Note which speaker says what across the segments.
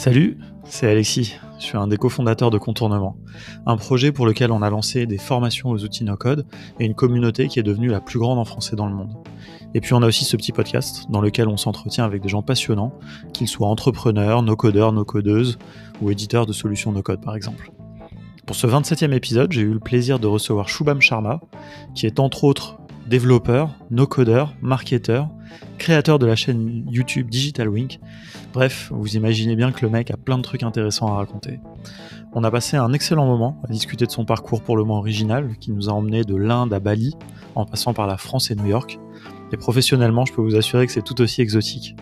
Speaker 1: Salut, c'est Alexis. Je suis un des cofondateurs de Contournement, un projet pour lequel on a lancé des formations aux outils no-code et une communauté qui est devenue la plus grande en français dans le monde. Et puis on a aussi ce petit podcast dans lequel on s'entretient avec des gens passionnants, qu'ils soient entrepreneurs, no-codeurs, no-codeuses ou éditeurs de solutions no-code par exemple. Pour ce 27e épisode, j'ai eu le plaisir de recevoir Shubham Sharma, qui est entre autres développeur, no-codeur, marketeur, créateur de la chaîne YouTube Digital Wink. Bref, vous imaginez bien que le mec a plein de trucs intéressants à raconter. On a passé un excellent moment à discuter de son parcours pour le moins original, qui nous a emmené de l'Inde à Bali, en passant par la France et New York. Et professionnellement, je peux vous assurer que c'est tout aussi exotique.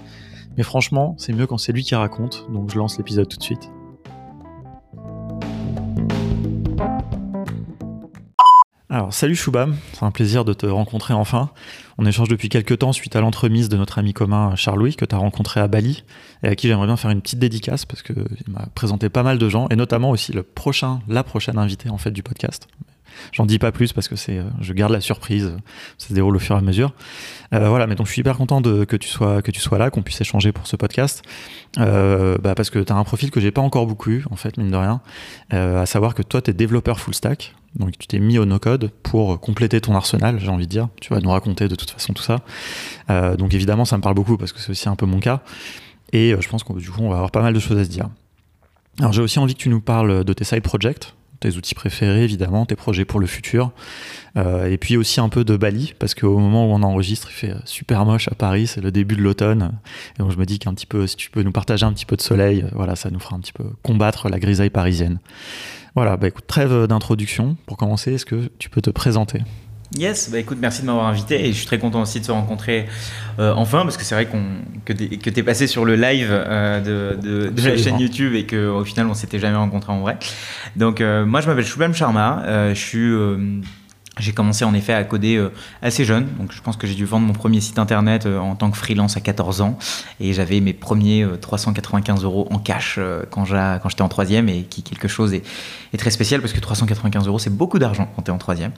Speaker 1: Mais franchement, c'est mieux quand c'est lui qui raconte, donc je lance l'épisode tout de suite. Alors, salut Shubham, c'est un plaisir de te rencontrer enfin. On échange depuis quelques temps suite à l'entremise de notre ami commun Charles-Louis que tu as rencontré à Bali et à qui j'aimerais bien faire une petite dédicace parce qu'il m'a présenté pas mal de gens et notamment aussi le prochain, la prochaine invitée en fait du podcast. J'en dis pas plus parce que c'est, je garde la surprise, ça se déroule au fur et à mesure. Euh, voilà, mais donc je suis hyper content que tu sois là, qu'on puisse échanger pour ce podcast, euh, bah parce que tu as un profil que j'ai pas encore beaucoup eu en fait mine de rien, euh, à savoir que toi tu es développeur full stack, donc tu t'es mis au no-code pour compléter ton arsenal, j'ai envie de dire. Tu vas nous raconter de toute façon tout ça. Euh, donc évidemment, ça me parle beaucoup parce que c'est aussi un peu mon cas. Et euh, je pense qu'on du coup, on va avoir pas mal de choses à se dire. Alors j'ai aussi envie que tu nous parles de tes side projects, tes outils préférés évidemment, tes projets pour le futur, euh, et puis aussi un peu de Bali, parce qu'au moment où on enregistre, il fait super moche à Paris, c'est le début de l'automne, et donc je me dis qu'un petit si tu peux nous partager un petit peu de soleil, voilà, ça nous fera un petit peu combattre la grisaille parisienne. Voilà, bah écoute, trêve d'introduction. Pour commencer, est-ce que tu peux te présenter?
Speaker 2: Yes, bah écoute, merci de m'avoir invité et je suis très content aussi de se rencontrer euh, enfin parce que c'est vrai qu'on, que tu es passé sur le live euh, de, de, la chaîne YouTube et qu'au final on s'était jamais rencontré en vrai. Donc euh, moi je m'appelle Shubham Sharma, je suis j'ai commencé en effet à coder euh, assez jeune, donc je pense que j'ai dû vendre mon premier site internet euh, en tant que freelance à 14 ans. Et j'avais mes premiers 395 euh, euros en cash quand j'étais en troisième et qui quelque chose est, très spécial parce que 395 euros c'est beaucoup d'argent quand tu es en troisième.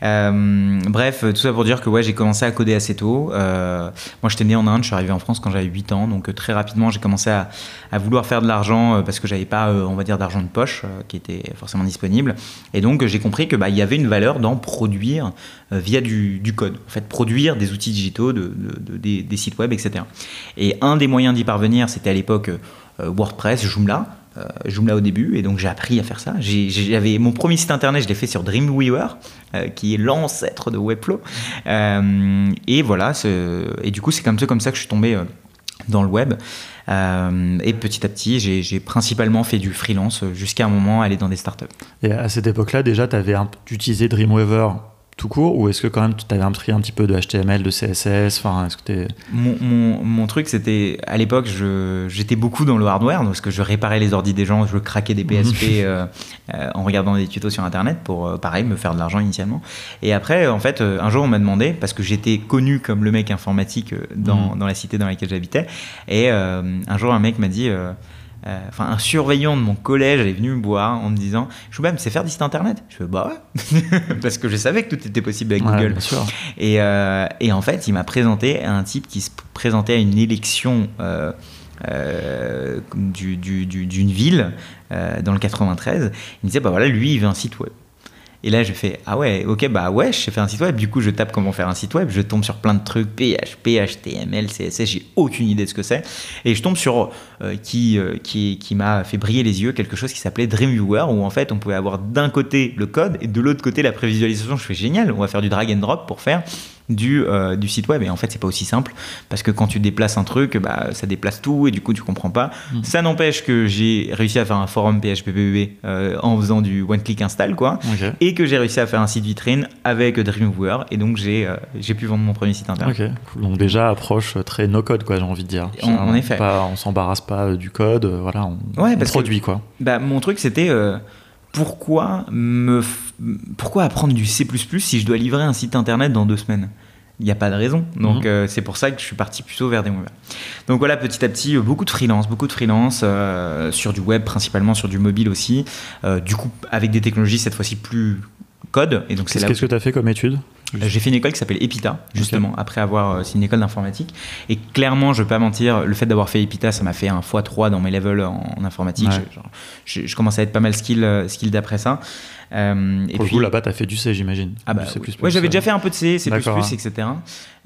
Speaker 2: bref, tout ça pour dire que ouais, j'ai commencé à coder assez tôt. moi j'étais né en Inde, je suis arrivé en France quand j'avais 8 ans, donc très rapidement j'ai commencé à, à, vouloir faire de l'argent parce que j'avais pas, on va dire, d'argent de poche qui était forcément disponible. Et donc j'ai compris que bah, il y avait une valeur dans produire euh, via du, code. En fait, produire des outils digitaux, de, des, sites web, etc. Et un des moyens d'y parvenir, c'était à l'époque euh, WordPress, Joomla. Euh, Joomla au début, et donc j'ai appris à faire ça. J'avais mon premier site internet, je l'ai fait sur Dreamweaver, qui est l'ancêtre de Webflow. et voilà, et du coup, c'est comme ça, comme ça que je suis tombé dans le web. Et petit à petit, j'ai principalement fait du freelance jusqu'à un moment aller dans des startups.
Speaker 1: Et à cette époque-là, déjà, tu avais utilisé Dreamweaver tout court ou est-ce que quand même tu avais un un petit peu de HTML, de CSS enfin, est-ce que
Speaker 2: mon, mon, mon, truc c'était à l'époque j'étais beaucoup dans le hardware parce que je réparais les ordis des gens, je craquais des PSP euh, euh, en regardant des tutos sur internet pour euh, pareil me faire de l'argent initialement et après en fait un jour on m'a demandé parce que j'étais connu comme le mec informatique dans, mhm. dans la cité dans laquelle j'habitais et un jour un mec m'a dit euh, enfin un surveillant de mon collège est venu me voir en me disant Choubam, c'est faire du site internet? Je fais bah ouais, parce que je savais que tout était possible avec Google. Et, euh, et, en fait, il m'a présenté un type qui se présentait à une élection euh, d'une du, du, ville dans le 93. Il me disait bah voilà, lui, il veut un site web. Et là, je fais ah ouais, ok, bah ouais, je faire un site web. Du coup, je tape comment faire un site web. Je tombe sur plein de trucs PHP, HTML, CSS. J'ai aucune idée de ce que c'est. Et je tombe sur euh, qui, euh, qui, qui m'a fait briller les yeux quelque chose qui s'appelait Dreamviewer, où en fait, on pouvait avoir d'un côté le code et de l'autre côté la prévisualisation. Je fais génial. On va faire du drag and drop pour faire du, euh, du site web. Et en fait, c'est pas aussi simple parce que quand tu déplaces un truc, bah, ça déplace tout et du coup, tu comprends pas. Mm. Ça n'empêche que j'ai réussi à faire un forum PHP euh, en faisant du one-click install, quoi. Et que j'ai réussi à faire un site vitrine avec Dreamweaver. Et donc, j'ai euh, j'ai pu vendre mon premier site internet.
Speaker 1: Donc, déjà, approche très no-code, quoi, j'ai envie de dire.
Speaker 2: En, effet.
Speaker 1: on s'embarrasse pas du code, voilà, on, produit, quoi.
Speaker 2: Bah, mon truc, c'était pourquoi, me pourquoi apprendre du C si je dois livrer un site internet dans deux semaines? Il n'y a pas de raison. Donc mhm. euh, c'est pour ça que je suis parti plutôt vers des mobiles. Donc voilà, petit à petit, euh, beaucoup de freelance, beaucoup de freelance euh, sur du web principalement, sur du mobile aussi. du coup, avec des technologies cette fois-ci plus code.
Speaker 1: Et donc c'est Qu'est-ce que tu as fait comme étude?
Speaker 2: J'ai fait une école qui s'appelle Epita, justement, après avoir. c'est une école d'informatique. Et clairement, je vais pas mentir, le fait d'avoir fait Epita, ça m'a fait un x3 dans mes levels en, informatique. Je, je, commence à être pas mal skill, skill d'après ça.
Speaker 1: Euh, et Pour puis, là-bas, tu as fait du C, j'imagine.
Speaker 2: Ah bah, ouais, j'avais déjà fait un peu de C, C++, etc.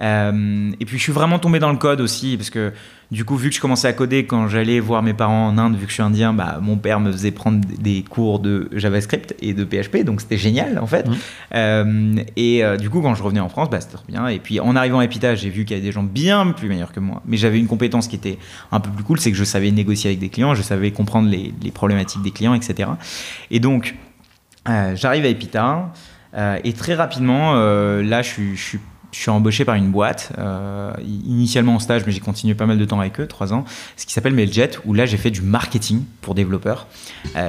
Speaker 2: Euh, et puis, je suis vraiment tombé dans le code aussi, parce que du coup, vu que je commençais à coder quand j'allais voir mes parents en Inde, vu que je suis indien, bah, mon père me faisait prendre des cours de JavaScript et de PHP, donc c'était génial en fait. Mmh. Euh, et euh, du coup, quand je revenais en France, bah, c'était bien. Et puis, en arrivant à Epita, j'ai vu qu'il y avait des gens bien plus meilleurs que moi, mais j'avais une compétence qui était un peu plus cool, c'est que je savais négocier avec des clients, je savais comprendre les, les problématiques des clients, etc. Et donc, j'arrive à Epita euh, et très rapidement, euh, là, je suis embauché par une boîte, initialement en stage, mais j'ai continué pas mal de temps avec eux, trois ans, ce qui s'appelle Mailjet, où là j'ai fait du marketing pour développeurs.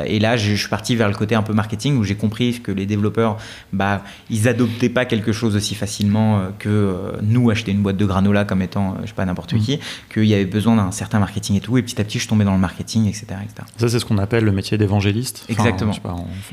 Speaker 2: et là, je, suis parti vers le côté un peu marketing, où j'ai compris que les développeurs, bah, ils adoptaient pas quelque chose aussi facilement que nous acheter une boîte de granola comme étant, je sais pas, n'importe mmh. qui, qu'il y avait besoin d'un certain marketing et tout. Et petit à petit, je tombais dans le marketing, etc.
Speaker 1: Ça, c'est ce qu'on appelle le métier d'évangéliste.
Speaker 2: Exactement.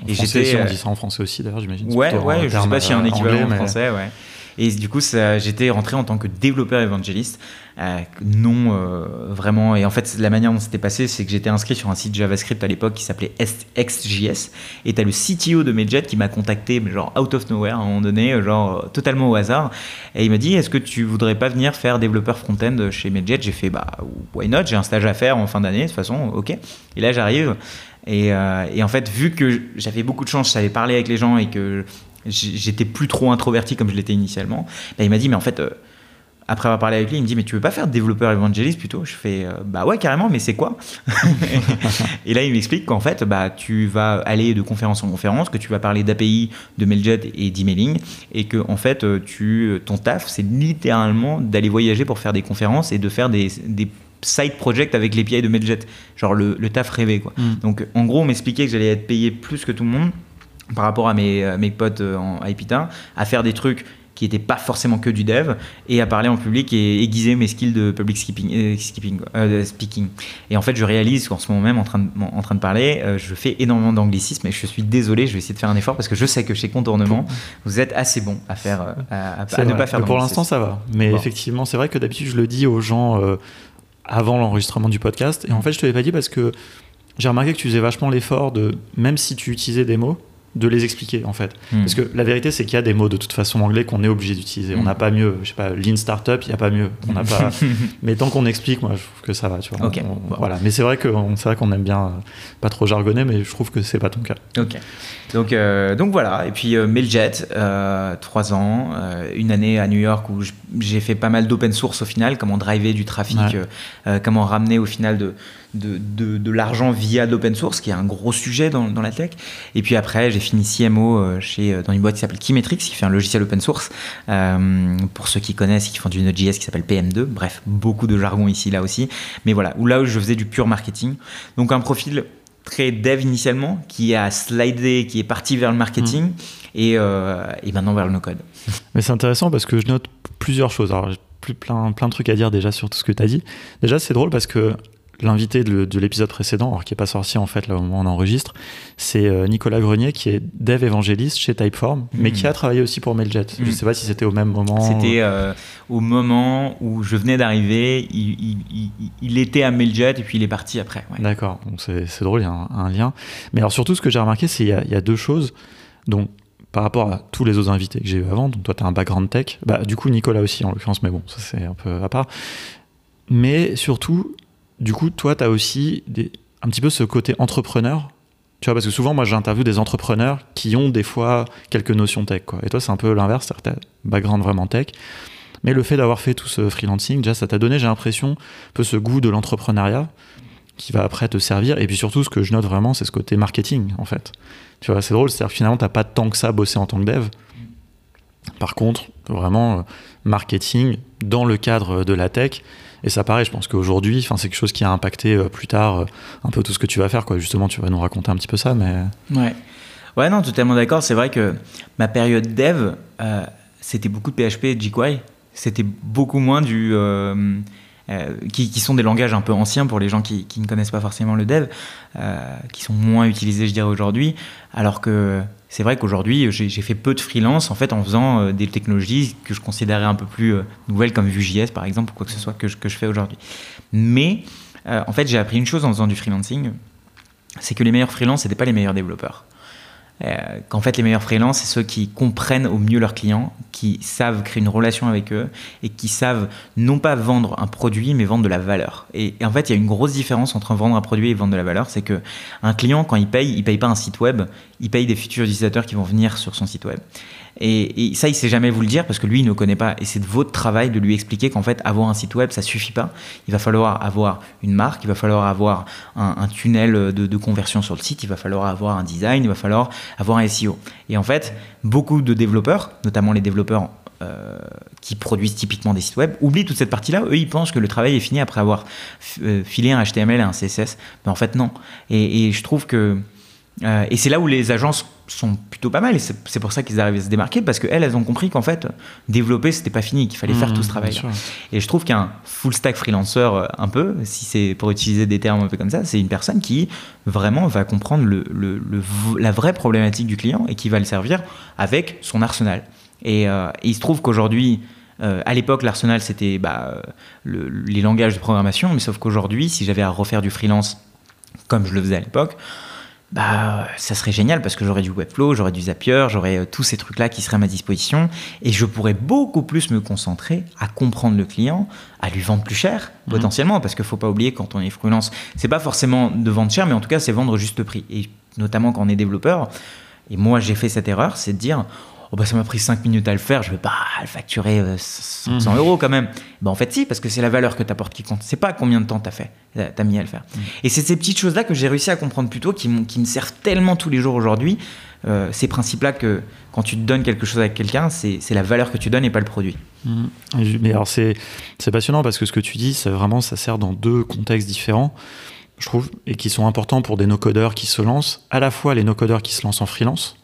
Speaker 1: Et j'étais, on dit ça en français aussi d'ailleurs, j'imagine.
Speaker 2: Ouais, ouais, je sais pas s'il y a un équivalent en français, ouais. Et du coup, j'étais rentré en tant que développeur évangéliste. Euh, non, euh, vraiment. Et en fait, la manière dont c'était passé, c'est que j'étais inscrit sur un site JavaScript à l'époque qui s'appelait XJS. Et tu as le CTO de Medjet qui m'a contacté, genre out of nowhere, à un moment donné, genre totalement au hasard. Et il m'a dit Est-ce que tu voudrais pas venir faire développeur front-end chez Medjet? J'ai fait Bah, why not? J'ai un stage à faire en fin d'année, de toute façon, ok. Et là, j'arrive. Et, euh, et, en fait, vu que j'avais beaucoup de chance, je savais parler avec les gens et que j'étais plus trop introverti comme je l'étais initialement, il m'a dit, mais en fait, euh, après avoir parlé avec lui, il me dit, mais tu veux pas faire développeur évangéliste plutôt? Je fais, euh, bah ouais, carrément, mais c'est quoi? Et là, il m'explique qu'en fait, bah, tu vas aller de conférence en conférence, que tu vas parler d'API, de Mailjet et d'emailing, et que en fait, euh, tu, ton taf, c'est littéralement d'aller voyager pour faire des conférences et de faire des, des side project avec l'API de Mailjet, genre le, taf rêvé. Quoi. Mm. Donc en gros, on m'expliquait que j'allais être payé plus que tout le monde par rapport à mes, euh, mes potes euh, en Ipita, à faire des trucs qui n'étaient pas forcément que du dev, et à parler en public et aiguiser mes skills de public speaking. Euh, speaking, Et en fait, je réalise qu'en ce moment même, en train de, en train de parler, je fais énormément d'anglicisme et je suis désolé, je vais essayer de faire un effort parce que je sais que chez Contournement, vous êtes assez bon à, faire, à, ne pas faire
Speaker 1: Pour l'instant, ça va. Mais effectivement, c'est vrai que d'habitude, je le dis aux gens avant l'enregistrement du podcast. Et en fait, je te l'ai pas dit parce que j'ai remarqué que tu faisais vachement l'effort de, même si tu utilisais des mots, de les expliquer en fait. Hmm. Parce que la vérité c'est qu'il y a des mots de toute façon anglais qu'on est obligé d'utiliser. On hmm. n'a pas mieux, je sais pas, lean startup, il n'y a pas mieux. On n'a pas. mais tant qu'on explique, moi je trouve que ça va, tu vois. Voilà. Mais c'est vrai qu'on aime bien euh, pas trop jargonner, mais je trouve que c'est pas ton cas.
Speaker 2: Ok. Donc euh, donc voilà. Et puis euh, Mailjet, trois ans, une année à New York où j'ai fait pas mal d'open source au final, comment driver du trafic, comment ramener au final de de, de, l'argent via l'open source, qui est un gros sujet dans, dans la tech. Et puis après, j'ai fini CMO euh, chez, euh, dans une boîte qui s'appelle Kimetrix, qui fait un logiciel open source. Euh, pour ceux qui connaissent, qui font du Node.js qui s'appelle PM2. Bref, beaucoup de jargon ici, là aussi. Mais voilà, où là où je faisais du pur marketing. Donc un profil très dev initialement, qui a slidé, qui est parti vers le marketing mmh. et, et, maintenant vers le no-code.
Speaker 1: Mais c'est intéressant parce que je note plusieurs choses. Alors, j'ai plus plein, plein de trucs à dire déjà sur tout ce que tu as dit. Déjà, c'est drôle parce que l'invité de, l'épisode précédent, alors qui n'est pas sorti en fait là au moment où on enregistre, c'est euh, Nicolas Grenier qui est dev évangéliste chez Typeform, mais qui a hmm. travaillé aussi pour Mailjet. Je ne hmm. sais pas si c'était au même moment.
Speaker 2: C'était euh, au moment où je venais d'arriver, il, était à Mailjet et puis il est parti après.
Speaker 1: D'accord, c'est drôle, il y a un, lien. Mais alors surtout ce que j'ai remarqué, c'est qu'il y, a deux choses. Donc par rapport à tous les autres invités que j'ai eu avant, donc toi tu as un background tech, bah, du coup Nicolas aussi en l'occurrence, mais bon, ça c'est un peu à part. Mais surtout, du coup, toi, tu as aussi un petit peu ce côté entrepreneur. Tu vois, parce que souvent, moi, j'interviewe des entrepreneurs qui ont des fois quelques notions tech. Et toi, c'est un peu l'inverse, tu background vraiment tech. Mais le fait d'avoir fait tout ce freelancing, déjà, ça t'a donné, j'ai l'impression, un peu ce goût de l'entrepreneuriat qui va après te servir. Et puis surtout, ce que je note vraiment, c'est ce côté marketing, en fait. Tu vois, c'est drôle, c'est-à-dire que finalement, t'as pas tant que ça bossé en tant que dev. Par contre, vraiment, euh, marketing dans le cadre de la tech, et ça, pareil, je pense qu'aujourd'hui, c'est quelque chose qui a impacté euh, plus tard euh, un peu tout ce que tu vas faire. Quoi. Justement, tu vas nous raconter un petit peu ça. Mais...
Speaker 2: Ouais. Ouais, non, totalement d'accord. C'est vrai que ma période dev, euh, c'était beaucoup de PHP et de jQuery. C'était beaucoup moins du. qui, sont des langages un peu anciens pour les gens qui ne connaissent pas forcément le dev, qui sont moins utilisés, je dirais, aujourd'hui. Alors que c'est vrai qu'aujourd'hui, j'ai fait peu de freelance en fait en faisant euh, des technologies que je considérais un peu plus euh, nouvelles comme Vue.js par exemple ou quoi que ce soit que je, que je fais aujourd'hui. Mais euh, en fait, j'ai appris une chose en faisant du freelancing, c'est que les meilleurs freelances, n'étaient pas les meilleurs développeurs. Euh, qu'en fait les meilleurs freelances, c'est ceux qui comprennent au mieux leurs clients, qui savent créer une relation avec eux et qui savent non pas vendre un produit, mais vendre de la valeur. Et, en fait, il y a une grosse différence entre vendre un produit et vendre de la valeur, c'est que un client, quand il paye, il paye pas un site web, il paye des futurs utilisateurs qui vont venir sur son site web. Et, ça, il sait jamais vous le dire parce que lui, il ne connaît pas. Et c'est de votre travail de lui expliquer qu'en fait, avoir un site web, ça suffit pas. Il va falloir avoir une marque, il va falloir avoir un, tunnel de, conversion sur le site, il va falloir avoir un design, il va falloir avoir un SEO. Et en fait, beaucoup de développeurs, notamment les développeurs euh, qui produisent typiquement des sites web oublient toute cette partie-là. Eux, ils pensent que le travail est fini après avoir euh, filé un HTML et un CSS. Mais en fait, non. Et, je trouve que. Euh, et c'est là où les agences sont plutôt pas mal et c'est pour ça qu'ils arrivent à se démarquer parce qu'elles elles ont compris qu'en fait développer c'était pas fini qu'il fallait faire tout ce mmh, travail et je trouve qu'un full stack freelancer euh, un peu si c'est pour utiliser des termes un peu comme ça c'est une personne qui vraiment va comprendre le, le, la vraie problématique du client et qui va le servir avec son arsenal. Et, euh, il se trouve qu'aujourd'hui euh, à l'époque, l'arsenal, c'était bah, les langages de programmation, mais sauf qu'aujourd'hui, si j'avais à refaire du freelance comme je le faisais à l'époque, bah, ça serait génial parce que j'aurais du Webflow, j'aurais du Zapier, j'aurais euh, tous ces trucs-là qui seraient à ma disposition et je pourrais beaucoup plus me concentrer à comprendre le client, à lui vendre plus cher mhm. potentiellement parce qu'il faut pas oublier quand on est freelance, c'est pas forcément de vendre cher, mais en tout cas c'est vendre juste prix et notamment quand on est développeur. Et moi j'ai fait cette erreur, c'est de dire oh bah ça m'a pris 5 minutes à le faire, je vais pas le facturer 100 euh, mhm. euros quand même. Bah en fait si, parce que c'est la valeur que tu apportes qui compte. C'est pas combien de temps tu as fait, as mis à le faire. Mhm. Et c'est ces petites choses-là que j'ai réussi à comprendre plus tôt, qui, qui me servent tellement tous les jours aujourd'hui. Euh, ces principes-là que quand tu donnes quelque chose à quelqu'un, c'est la valeur que tu donnes et pas le produit.
Speaker 1: Mhm. Mais alors c'est passionnant parce que ce que tu dis, c'est vraiment ça sert dans deux contextes différents je trouve, et qui sont importants pour des no-codeurs qui se lancent, à la fois les no-codeurs qui se lancent en freelance,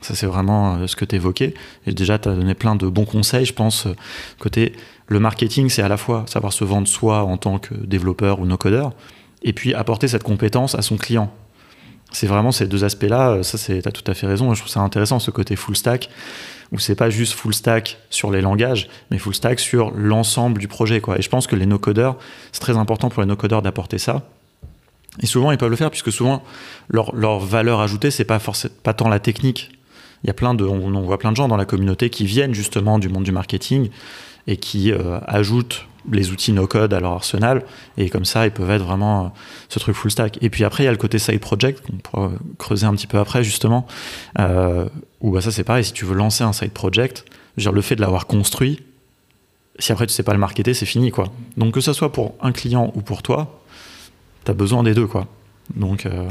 Speaker 1: ça, c'est vraiment euh, ce que tu évoquais. Et déjà, tu as donné plein de bons conseils, je pense. Euh, côté, le marketing, c'est à la fois savoir se vendre soi en tant que développeur ou no-codeur, et puis apporter cette compétence à son client. C'est vraiment ces deux aspects-là, euh, ça, tu as tout à fait raison. Je trouve ça intéressant, ce côté full stack, où c'est pas juste full stack sur les langages, mais full stack sur l'ensemble du projet. Quoi. Et je pense que les no-codeurs, c'est très important pour les no-codeurs d'apporter ça. Et souvent, ils peuvent le faire, puisque souvent, leur, leur valeur ajoutée, c'est pas, pas tant la technique, il y a plein de, on, voit plein de gens dans la communauté qui viennent justement du monde du marketing et qui euh, ajoutent les outils no-code à leur arsenal et comme ça ils peuvent être vraiment euh, ce truc full stack. Et puis après il y a le côté side project qu'on pourra creuser un petit peu après justement euh, où bah, ça c'est pareil si tu veux lancer un side project, dire, le fait de l'avoir construit, si après tu sais pas le marketer c'est fini quoi. Donc que ce soit pour un client ou pour toi, tu as besoin des deux quoi. Donc, euh,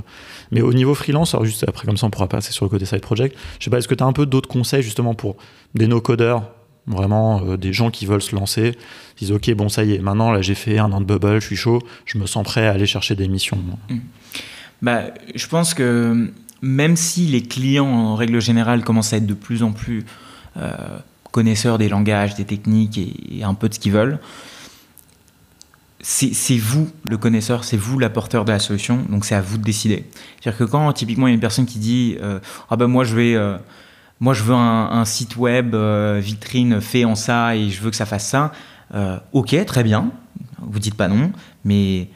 Speaker 1: mais au niveau freelance, alors juste après comme ça on pourra passer sur le côté side project. Je sais pas, est-ce que tu as un peu d'autres conseils justement pour des no-codeurs, vraiment euh, des gens qui veulent se lancer, ils disent ok bon ça y est, maintenant là j'ai fait un an de bubble, je suis chaud, je me sens prêt à aller chercher des missions.
Speaker 2: Mmh. Bah, je pense que même si les clients en règle générale commencent à être de plus en plus euh, connaisseurs des langages, des techniques et, et un peu de ce qu'ils veulent, c'est vous le connaisseur, c'est vous l'apporteur de la solution, donc c'est à vous de décider. C'est-à-dire que quand typiquement il y a une personne qui dit euh, ah ben moi je vais euh, moi je veux un, site web euh, vitrine fait en ça et je veux que ça fasse ça, ok très bien, vous dites pas non, mais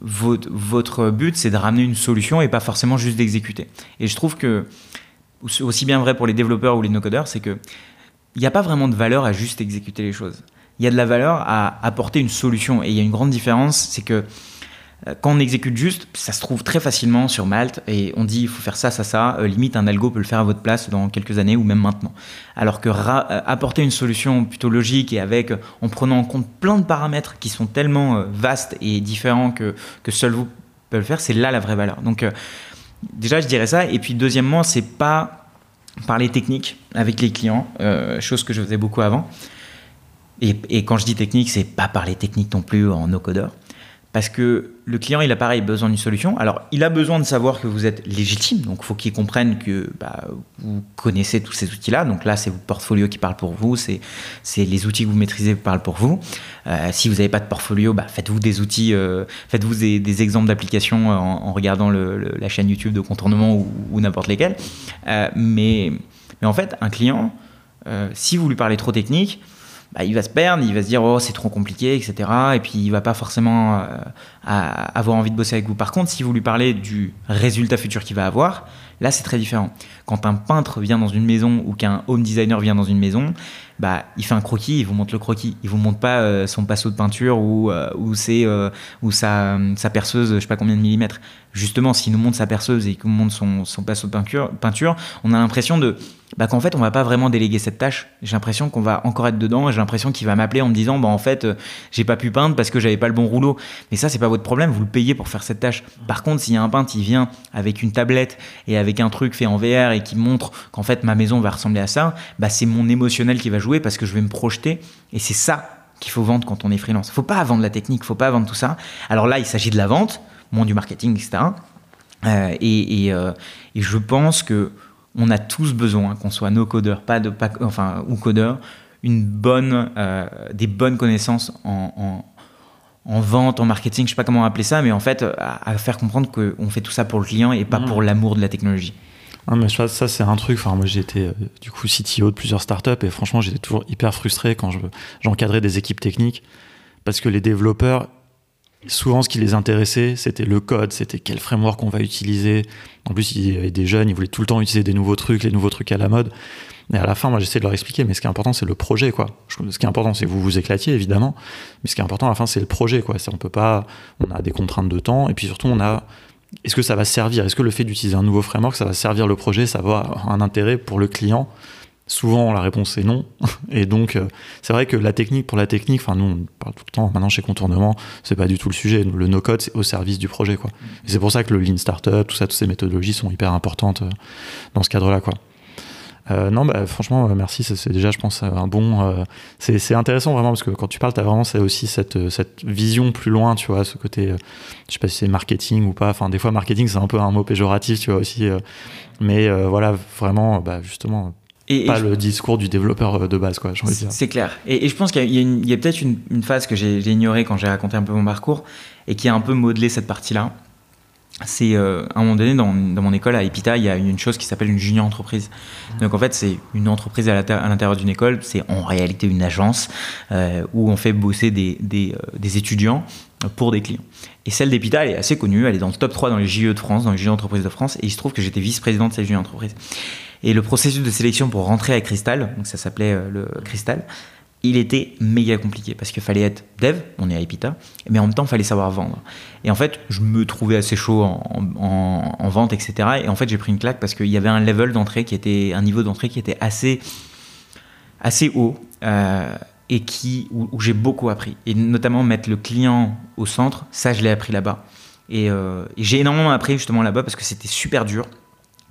Speaker 2: votre, but c'est de ramener une solution et pas forcément juste d'exécuter. Et je trouve que aussi bien vrai pour les développeurs ou les no-codeurs, c'est que il n'y a pas vraiment de valeur à juste exécuter les choses il y a de la valeur à apporter une solution. Et il y a une grande différence, c'est que euh, quand on exécute juste, ça se trouve très facilement sur Malte et on dit il faut faire ça, ça, ça. Euh, limite, un algo peut le faire à votre place dans quelques années ou même maintenant. Alors que euh, apporter une solution plutôt logique et avec en prenant en compte plein de paramètres qui sont tellement vastes et différents que, que seul vous pouvez le faire, c'est là la vraie valeur. Donc déjà, je dirais ça. Et puis deuxièmement, c'est pas parler technique avec les clients, chose que je faisais beaucoup avant. Et, quand je dis technique, c'est pas parler technique non plus en no-codeur. parce que le client, il a pareil besoin d'une solution. Alors, il a besoin de savoir que vous êtes légitime, donc il faut qu'il comprenne que bah, vous connaissez tous ces outils-là. Donc là, c'est votre portfolio qui parle pour vous, c'est les outils que vous maîtrisez qui parlent pour vous. Euh, si vous n'avez pas de portfolio, bah, faites-vous des outils, euh, faites-vous des, exemples d'applications en, regardant la chaîne YouTube de contournement ou, n'importe lesquels. Euh, mais, mais en fait, un client, si vous lui parlez trop technique, bah, il va se perdre, il va se dire oh c'est trop compliqué, etc. Et puis il va pas forcément euh, avoir envie de bosser avec vous. Par contre, si vous lui parlez du résultat futur qu'il va avoir, là c'est très différent. Quand un peintre vient dans une maison ou qu'un home designer vient dans une maison, bah, il fait un croquis, il vous montre le croquis. Il vous montre pas euh, son pinceau de peinture ou, ou, euh, sa, perceuse, je sais pas combien de millimètres. Justement, s'il nous montre sa perceuse et qu'il nous montre son, son pinceau de peinture, peinture on a l'impression de bah, qu'en fait, on va pas vraiment déléguer cette tâche. J'ai l'impression qu'on va encore être dedans. J'ai l'impression qu'il va m'appeler en me disant, bah, en fait, j'ai pas pu peindre parce que j'avais pas le bon rouleau. Mais ça, c'est pas votre problème. Vous le payez pour faire cette tâche. Par contre, s'il y a un peintre, il vient avec une tablette et avec un truc fait en VR et qui montre qu'en fait, ma maison va ressembler à ça, bah, c'est mon émotionnel qui va jouer parce que je vais me projeter. Et c'est ça qu'il faut vendre quand on est freelance. Faut pas vendre la technique, faut pas vendre tout ça. Alors là, il s'agit de la vente, moins du marketing, etc. Euh, et, euh, et, je pense que on a tous besoin, qu'on soit no codeurs, pas de, pas, enfin ou codeurs, une bonne, euh, des bonnes connaissances en, en, vente, en marketing, je sais pas comment appeler ça, mais en fait à, faire comprendre qu'on fait tout ça pour le client et pas mmh. pour l'amour de la technologie.
Speaker 1: Non, mais ça, c'est un truc. Enfin, moi, j'étais euh, du coup CTO de plusieurs startups et franchement, j'étais toujours hyper frustré quand j'encadrais des équipes techniques parce que les développeurs, souvent, ce qui les intéressait, c'était le code, c'était quel framework on va utiliser. En plus, il y avait des jeunes, ils voulaient tout le temps utiliser des nouveaux trucs, les nouveaux trucs à la mode. Et à la fin, moi, j'essaie de leur expliquer, mais ce qui est important, c'est le projet, quoi. Ce qui est important, c'est que vous vous éclatiez, évidemment, mais ce qui est important à la fin, c'est le projet, quoi. On peut pas, on a des contraintes de temps, et puis surtout, on a est-ce que ça va servir? Est-ce que le fait d'utiliser un nouveau framework, ça va servir le projet Ça va avoir un intérêt pour le client? Souvent, la réponse est non. Et donc, euh, c'est vrai que la technique pour la technique, enfin, nous, on parle tout le temps, maintenant chez Contournement, c'est pas du tout le sujet. Le no-code, c'est au service du projet, quoi. Et c'est pour ça que le Lean Startup, tout ça, toutes ces méthodologies sont hyper importantes euh, dans ce cadre-là, quoi. Euh, non, bah, franchement, merci. C'est déjà, je pense, un bon. Euh, c'est intéressant vraiment parce que quand tu parles, tu as vraiment aussi cette, cette vision plus loin, tu vois, ce côté. je sais pas si c'est marketing ou pas. Enfin, des fois, marketing, c'est un peu un mot péjoratif, tu vois, aussi. mais voilà, vraiment, bah, justement. Et, pas le discours du développeur de base, quoi.
Speaker 2: C'est clair. Et, je pense qu'il y a, peut-être une, une, phase que j'ai ignorée quand j'ai raconté un peu mon parcours et qui a un peu modelé cette partie-là c'est euh, à un moment donné dans, mon école à Epita, il y a une chose qui s'appelle une junior entreprise. Donc en fait, c'est une entreprise à l'intérieur d'une école, c'est en réalité une agence euh, où on fait bosser des, des, euh, des, étudiants pour des clients. Et celle d'Epita, elle est assez connue, elle est dans le top 3 dans les JE de France, dans les JE entreprises de France, et il se trouve que j'étais vice-président de cette junior entreprise. Et le processus de sélection pour rentrer à Cristal, donc ça s'appelait le Cristal, il était méga compliqué parce qu'il fallait être dev, on est à Epita, mais en même temps, il fallait savoir vendre. Et en fait, je me trouvais assez chaud en, vente, etc. Et en fait, j'ai pris une claque parce qu'il y avait un level d'entrée qui était, un niveau d'entrée qui était assez, assez haut euh, et qui, où, j'ai beaucoup appris. Et notamment mettre le client au centre, ça, je l'ai appris là-bas. Et, euh, et j'ai énormément appris justement là-bas parce que c'était super dur.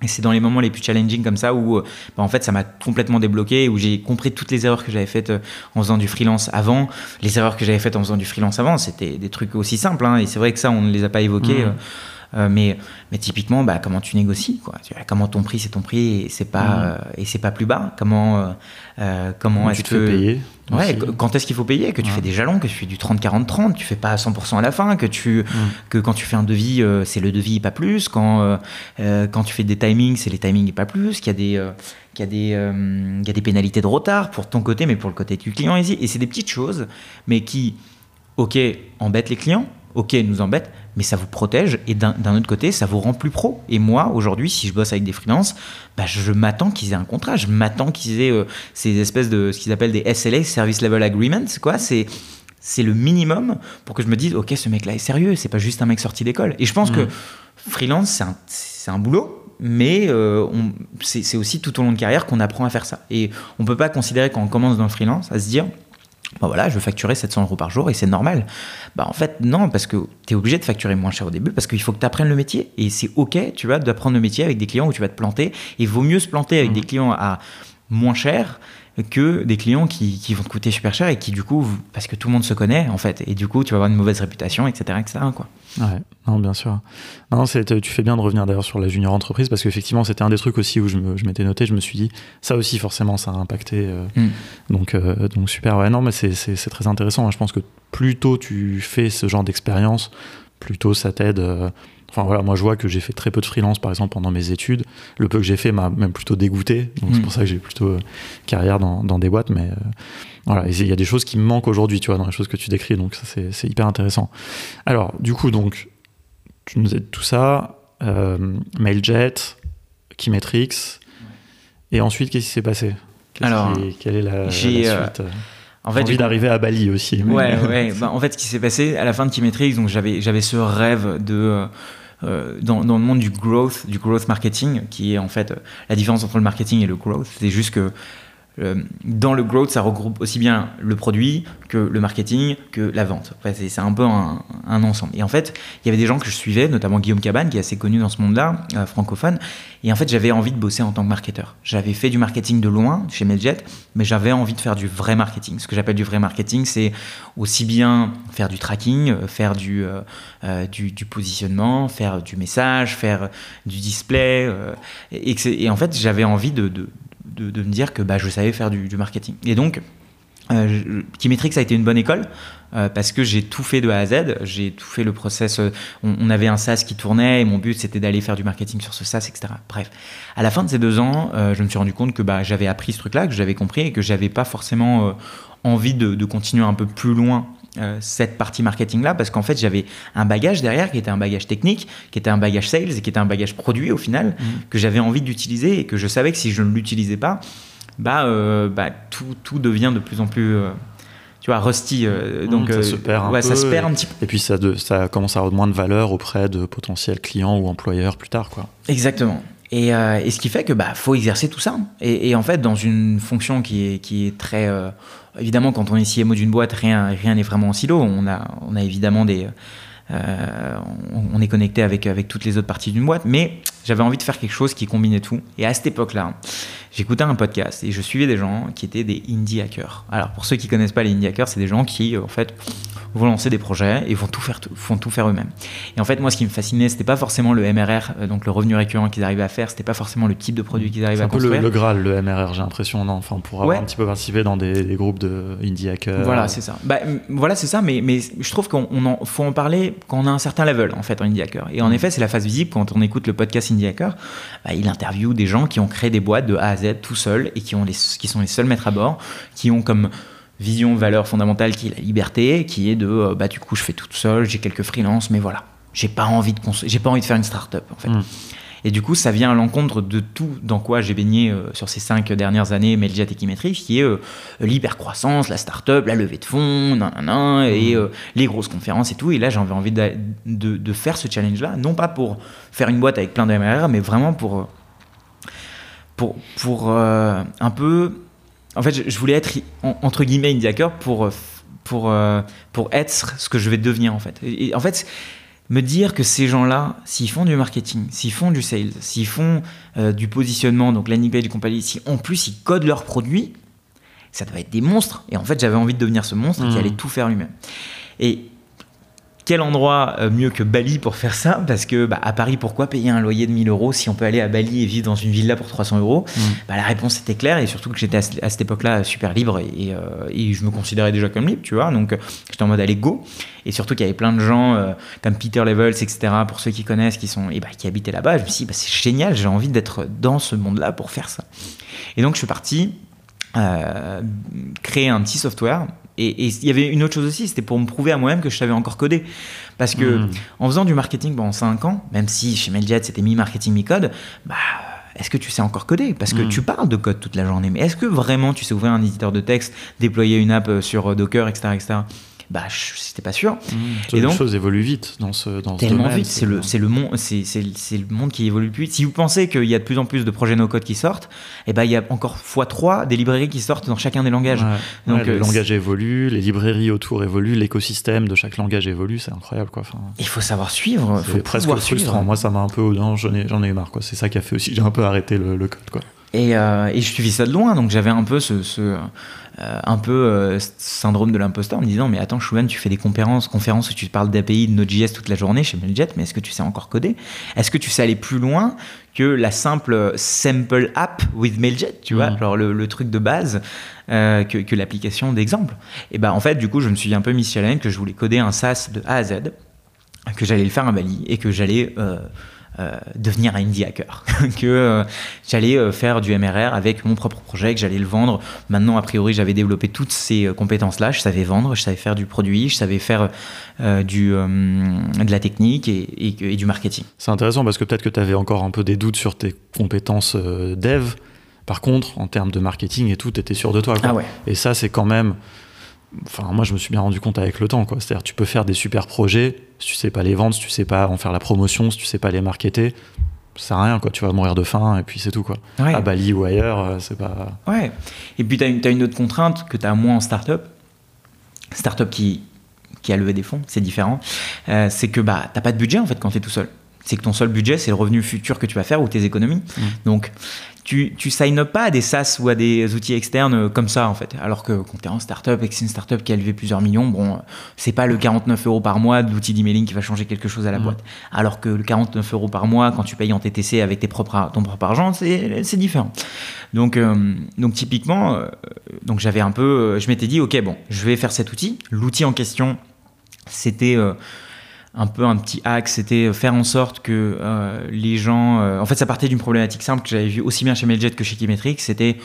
Speaker 2: Et c'est dans les moments les plus challenging comme ça où, euh, bah, en fait, ça m'a complètement débloqué, où j'ai compris toutes les erreurs que j'avais faites euh, en faisant du freelance avant. Les erreurs que j'avais faites en faisant du freelance avant, c'était des trucs aussi simples. Hein, et c'est vrai que ça, on ne les a pas évoqués. Mmh. Euh, mais, mais typiquement, bah, comment tu négocies quoi Comment ton prix, c'est ton prix et c'est pas, mmh. et c'est pas plus bas Comment, comment est-ce que.
Speaker 1: payer
Speaker 2: Ouais, quand est-ce qu'il faut payer? Que tu fais des jalons, que tu fais du 30-40-30, tu fais pas à 100% à la fin, que, tu, mm. que quand tu fais un devis, euh, c'est le devis et pas plus, quand, euh, euh, quand tu fais des timings, c'est les timings et pas plus, qu'il y a des, qu'il y, a des, il y a des pénalités de retard pour ton côté, mais pour le côté du client ici. Et c'est des petites choses, mais qui, ok, embêtent les clients, ok, nous embêtent, mais ça vous protège et d'un autre côté, ça vous rend plus pro. Et moi, aujourd'hui, si je bosse avec des freelances, bah, je m'attends qu'ils aient un contrat, je m'attends qu'ils aient euh, ces espèces de ce qu'ils appellent des SLA, Service Level Agreements, quoi. C'est c'est le minimum pour que je me dise, ok, ce mec-là est sérieux, c'est pas juste un mec sorti d'école. Et je pense que mmh. freelance, c'est un, un boulot, mais euh, c'est aussi tout au long de carrière qu'on apprend à faire ça. Et on peut pas considérer quand on commence dans le freelance à se dire, bah voilà, je veux facturer 700 euros par jour et c'est normal. Bah en fait, non, parce que tu es obligé de facturer moins cher au début parce qu'il faut que tu apprennes le métier. Et c'est OK, tu vois, d'apprendre le métier avec des clients où tu vas te planter. Il vaut mieux se planter avec mmh. des clients à moins cher que des clients qui, qui, vont te coûter super cher et qui du coup parce que tout le monde se connaît en fait et du coup tu vas avoir une mauvaise réputation etc etc quoi
Speaker 1: ouais non bien sûr non tu fais bien de revenir d'ailleurs sur la junior entreprise parce qu'effectivement c'était un des trucs aussi où je, m'étais noté je me suis dit ça aussi forcément ça a impacté euh, mm. donc euh, donc super ouais non mais c'est très intéressant hein. je pense que plus tôt tu fais ce genre d'expérience plus tôt ça t'aide euh, Enfin voilà, moi je vois que j'ai fait très peu de freelance par exemple pendant mes études. Le peu que j'ai fait m'a même plutôt dégoûté. Donc c'est hmm. pour ça que j'ai plutôt euh, carrière dans, dans, des boîtes. Mais euh, voilà, il y a des choses qui me manquent aujourd'hui, tu vois, dans les choses que tu décris. Donc ça c'est hyper intéressant. Alors du coup, donc tu nous aides tout ça. Euh, Mailjet, Keymetrix. Et ensuite, qu'est-ce qui s'est passé? Alors, quelle est la, la suite? en fait, envie d'arriver à Bali aussi.
Speaker 2: Ouais, ouais. Bah, en fait, ce qui s'est passé à la fin de Keymetrix, donc j'avais j'avais ce rêve de dans, dans, le monde du growth, du growth marketing, qui est en fait la différence entre le marketing et le growth. C'est juste que euh, dans le growth, ça regroupe aussi bien le produit que le marketing, que la vente. c'est un peu un, ensemble. Et en fait, il y avait des gens que je suivais, notamment Guillaume Cabane, qui est assez connu dans ce monde-là, euh, francophone. Et en fait, j'avais envie de bosser en tant que marketeur. J'avais fait du marketing de loin chez Medjet, mais j'avais envie de faire du vrai marketing. Ce que j'appelle du vrai marketing, c'est aussi bien faire du tracking, euh, faire du, positionnement, faire du message, faire du display. et, et, en fait, j'avais envie de, me dire que bah, je savais faire du, marketing. Et donc, euh, Keymetrix a été une bonne école euh, parce que j'ai tout fait de A à Z. J'ai tout fait le process. Euh, on, avait un SaaS qui tournait et mon but c'était d'aller faire du marketing sur ce SaaS, etc. Bref, à la fin de ces deux ans, euh, je me suis rendu compte que bah, j'avais appris ce truc-là, que j'avais compris et que j'avais pas forcément envie de, de, continuer un peu plus loin cette partie marketing là parce qu'en fait j'avais un bagage derrière qui était un bagage technique qui était un bagage sales et qui était un bagage produit au final mmh. que j'avais envie d'utiliser et que je savais que si je ne l'utilisais pas bah, bah tout, tout, devient de plus en plus tu vois, Rusty. Euh, mmh, donc,
Speaker 1: ça se perd un
Speaker 2: ouais,
Speaker 1: peu.
Speaker 2: Ça se perd un petit peu.
Speaker 1: Et puis ça, de, ça commence à avoir moins de valeur auprès de potentiels clients ou employeurs plus tard, quoi.
Speaker 2: Exactement. Et, euh, et, ce qui fait que bah faut exercer tout ça. Et, et, en fait, dans une fonction qui est, qui est très euh, évidemment, quand on est CMO d'une boîte, rien rien n'est vraiment en silo. On a on a évidemment des on, est connecté avec avec toutes les autres parties d'une boîte, mais j'avais envie de faire quelque chose qui combinait tout. Et à cette époque-là, j'écoutais un podcast et je suivais des gens qui étaient des indie hackers. Alors pour ceux qui connaissent pas les indie hackers, c'est des gens qui euh, en fait vont lancer des projets et vont tout faire, font tout faire eux-mêmes. Et en fait, moi, ce qui me fascinait, c'était pas forcément le MRR, euh, donc le revenu récurrent qu'ils arrivaient à faire, c'était pas forcément le type de produit qu'ils arrivaient à construire.
Speaker 1: C'est un peu le, Graal, le MRR, j'ai l'impression, non? Enfin, pour avoir un petit peu participé dans des, groupes de indie hackers.
Speaker 2: Voilà, c'est ça. Bah, voilà, c'est ça, mais, mais je trouve qu'on en, faut en parler quand on a un certain level, en fait, en indie hacker. Et en mm. effet, c'est la phase visible quand on écoute le podcast Bah, il interviewe des gens qui ont créé des boîtes de A à Z tout seuls et qui, ont les, qui sont les seuls maîtres à bord, qui ont comme vision, valeur fondamentale qui est la liberté, qui est de euh, bah du coup je fais tout seul, j'ai quelques freelances, mais voilà, j'ai pas envie de pas envie de faire une start-up en fait. Mm. Et du coup, ça vient à l'encontre de tout dans quoi j'ai baigné euh, sur ces cinq dernières années, Meljet et Kimetrix, qui est euh, l'hypercroissance, la start-up, la levée de fonds, et mm. les grosses conférences et tout. Et là, j'avais envie de, de, de, faire ce challenge-là, non pas pour faire une boîte avec plein de MRR, mais vraiment pour, pour, pour un peu en fait, je, voulais être entre guillemets indie hacker pour euh, pour euh, pour être ce que je vais devenir en fait. Et, en fait, me dire que ces gens-là, s'ils font du marketing, s'ils font du sales, s'ils font euh, du positionnement, donc landing page compagnie, si en plus ils codent leurs produits, ça doit être des monstres. Et en fait, j'avais envie de devenir ce monstre qui mmh. allait tout faire lui-même. Et quel endroit euh, mieux que Bali pour faire ça? Parce que bah, à Paris, pourquoi payer un loyer de 1000 euros si on peut aller à Bali et vivre dans une villa pour 300 euros? Mm. bah, La réponse était claire et surtout que j'étais à, cette époque-là super libre euh, et, je me considérais déjà comme libre, tu vois? Donc j'étais en mode allez go. Et surtout qu'il y avait plein de gens euh, comme Peter Levels, etc. Pour ceux qui connaissent, qui sont et bah, qui habitaient là-bas. Je me suis dit bah, c'est génial, j'ai envie d'être dans ce monde-là pour faire ça. Et donc je suis parti. créer un petit software et il y avait une autre chose aussi, c'était pour me prouver à moi-même que je savais encore coder. Parce que hmm. en faisant du marketing pendant 5 ans, même si chez Mailjet c'était mi-marketing, mi-code, bah, est-ce que tu sais encore coder? Parce que hmm. tu parles de code toute la journée, mais est-ce que vraiment tu sais ouvrir un éditeur de texte, déployer une app euh, sur Docker, etc. etc bah c'était pas sûr.
Speaker 1: Mmh. et donc, les choses évoluent vite dans ce dans
Speaker 2: tellement vite, c'est le c'est le monde c'est le monde qui évolue plus vite. Si vous pensez qu'il y a de plus en plus de projets no code qui sortent, et eh ben il y a encore fois 3 des librairies qui sortent dans chacun des langages.
Speaker 1: Donc le euh, langage évolue, les librairies autour évoluent, l'écosystème de chaque langage évolue, c'est incroyable quoi. Enfin,
Speaker 2: il faut savoir suivre,
Speaker 1: c'est presque frustrant. Moi ça m'a un peu j'en ai j'en ai eu marre quoi. C'est ça qui a fait aussi j'ai un peu arrêté le, le code quoi.
Speaker 2: Et, et, je suivis ça de loin, donc j'avais un peu ce, ce euh, un peu euh, syndrome de l'imposteur en me disant mais attends Chouan tu fais des conférences conférences où tu parles d'API de Node.js toute la journée chez Mailjet mais est-ce que tu sais encore coder? Est-ce que tu sais aller plus loin que la simple sample app with Mailjet tu vois mm. genre le, truc de base euh, que, l'application d'exemple? Et ben en fait du coup je me suis un peu mis challenge que je voulais coder un SaaS de A à Z que j'allais le faire à Bali et que j'allais euh, devenir un indie hacker, que euh, j'allais euh, faire du MRR avec mon propre projet, que j'allais le vendre. Maintenant, a priori, j'avais développé toutes ces compétences-là. Je savais vendre, je savais faire du produit, je savais faire du, de la technique et, et, du marketing.
Speaker 1: C'est intéressant parce que peut-être que tu avais encore un peu des doutes sur tes compétences dev. Par contre, en termes de marketing et tout, tu étais sûr de toi.
Speaker 2: Ah ouais.
Speaker 1: Et ça, c'est quand même Enfin, moi, je me suis bien rendu compte avec le temps. Quoi. C'est-à-dire, tu peux faire des super projets, si tu sais pas les vendre, si tu sais pas en faire la promotion, si tu sais pas les marketer, ça sert à rien. Quoi. Tu vas mourir de faim et puis c'est tout. Quoi. À Bali ou ailleurs, euh, c'est pas.
Speaker 2: Ouais. Et puis, tu as, une autre contrainte que tu as moins en startup. Startup qui, qui a levé des fonds, c'est différent. Euh, c'est que bah, tu pas de budget en fait quand tu es tout seul c'est que ton seul budget, c'est le revenu futur que tu vas faire ou tes économies. Mmh. Donc, tu, tu signes pas à des SaaS ou à des outils externes euh, comme ça, en fait. Alors que quand tu es en startup et que c'est une startup qui a levé plusieurs millions, bon, c'est pas le 49 euros par mois de l'outil d'emailing qui va changer quelque chose à la mmh. boîte. Alors que le 49 euros par mois, quand tu payes en TTC avec tes propres, ton propre argent, c'est différent. Donc, euh, donc typiquement, euh, donc j'avais un peu, je m'étais dit, ok, bon, je vais faire cet outil. L'outil en question, c'était un peu un petit hack, c'était faire en sorte que euh, les gens... Euh, en fait, ça partait d'une problématique simple que j'avais vu aussi bien chez Mailjet que chez Kimetrix, c'était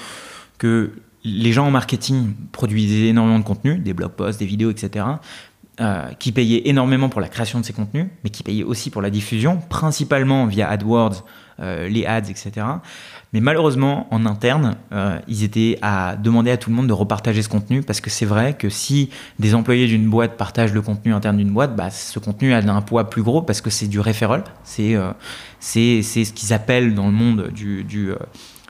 Speaker 2: que les gens en marketing produisaient énormément de contenu, des blog posts, des vidéos, etc., euh, qui payaient énormément pour la création de ces contenus, mais qui payaient aussi pour la diffusion, principalement via AdWords, les ads, etc. Mais malheureusement, en interne, euh, ils étaient à demander à tout le monde de repartager ce contenu parce que c'est vrai que si des employés d'une boîte partagent le contenu interne d'une boîte, bah, ce contenu a un poids plus gros parce que c'est du referral. C'est euh, c'est ce qu'ils appellent dans le monde du, du euh,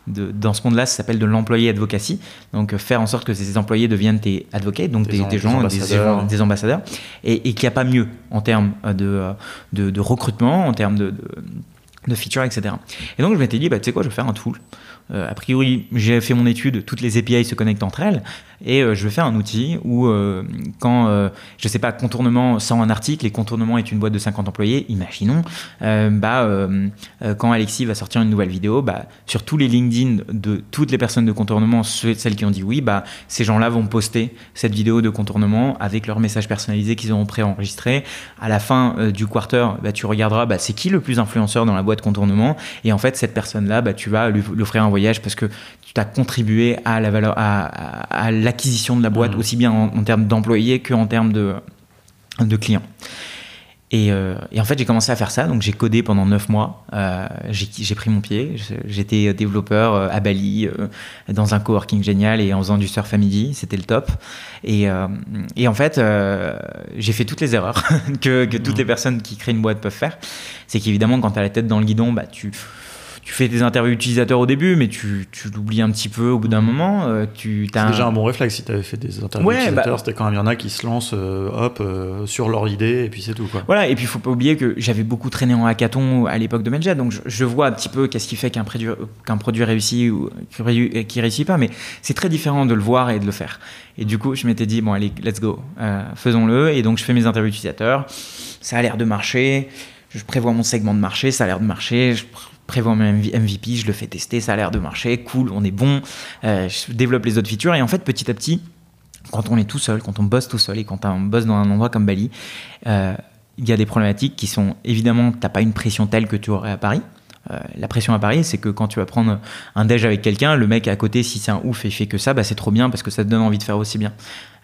Speaker 2: de, dans ce monde-là, ça s'appelle de l'employé advocacy. Donc, faire en sorte que ces employés deviennent tes advocates, donc des, des, gens, des ambassadeurs, et, et qu'il n'y a pas mieux en termes de, de, de recrutement, en termes de, de features, etc. Et donc je m'étais dit, bah, tu sais quoi, je vais faire un tool euh, a priori, j'ai fait mon étude, toutes les API se connectent entre elles, et euh, je vais faire un outil où, euh, quand, je sais pas, contournement sans un article, et contournement est une boîte de 50 employés, imaginons, bah, quand Alexis va sortir une nouvelle vidéo, bah, sur tous les LinkedIn de toutes les personnes de contournement, celles qui ont dit oui, bah, ces gens-là vont poster cette vidéo de contournement avec leur message personnalisé qu'ils auront préenregistré. À la fin du quarter, bah, tu regarderas bah, c'est qui le plus influenceur dans la boîte contournement, et en fait, cette personne-là, bah, tu vas lui, lui offrir un voyage parce que tu as contribué à la valeur, à, l'acquisition de la boîte, mmh. aussi bien en, termes d'employés qu'en termes de, de clients. Euh, et, en fait, j'ai commencé à faire ça. Donc, j'ai codé pendant 9 mois. Euh, j'ai pris mon pied. J'étais développeur euh, à Bali, dans un coworking génial et en faisant du surf à midi. C'était le top. Et, et en fait, j'ai fait toutes les erreurs que, que, toutes mmh. les personnes qui créent une boîte peuvent faire. C'est qu'évidemment, quand tu as la tête dans le guidon, bah, tu tu fais des interviews utilisateurs au début, mais tu, tu l'oublies un petit peu au bout d'un mm. moment. Euh, tu
Speaker 1: c'est déjà un bon réflexe si tu avais fait des interviews utilisateurs. Bah- c'était quand même, il y en a qui se lancent euh, hop, euh, sur leur idée et puis c'est tout. Quoi.
Speaker 2: Voilà, et puis il faut pas oublier que j'avais beaucoup traîné en hackathon à l'époque de Menja, donc je, vois un petit peu qu'est-ce qui fait qu'un produit, qu'un produit réussit ou qui réussit pas, mais c'est très différent de le voir et de le faire. Et du coup, je m'étais dit, bon, allez, let's go, faisons-le. Et donc, je fais mes interviews utilisateurs. Ça a l'air de marcher. Je prévois mon segment de marché, ça a l'air de marcher. Je prévois mon MVP, je le fais tester, ça a l'air de marcher, cool, on est bon, euh, je développe les autres features. Et en fait, petit à petit, quand on est tout seul, quand on bosse tout seul et quand on bosse dans un endroit comme Bali, euh, il y a des problématiques qui sont évidemment, tu n'as pas une pression telle que tu aurais à Paris. Euh, la pression à Paris, c'est que quand tu vas prendre un déj avec quelqu'un, le mec à côté, si c'est un ouf et fait que ça, bah, c'est trop bien parce que ça te donne envie de faire aussi bien.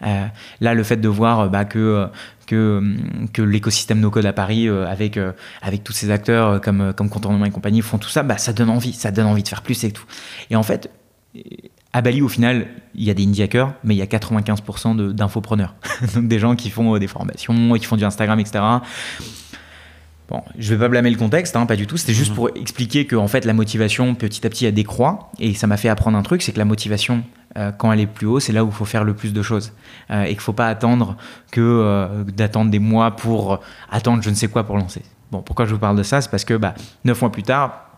Speaker 2: Euh, là, le fait de voir bah, que, que, l'écosystème no code à Paris, euh, avec, avec tous ces acteurs comme, comme Contournement et compagnie, font tout ça, bah, ça donne envie, ça donne envie de faire plus et tout. Et en fait, à Bali, au final, il y a des indie hackers, mais il y a 95% d'infopreneurs. Donc des gens qui font des formations, qui font du Instagram, etc. Bon, je vais pas blâmer le contexte, hein, pas du tout. C'était juste mhm. pour expliquer que en fait la motivation petit à petit elle décroît et ça m'a fait apprendre un truc, c'est que la motivation euh, quand elle est plus haut, c'est là où il faut faire le plus de choses euh, et qu'il faut pas attendre que euh, d'attendre des mois pour attendre je ne sais quoi pour lancer. Bon, pourquoi je vous parle de ça, c'est parce que bah, neuf mois plus tard,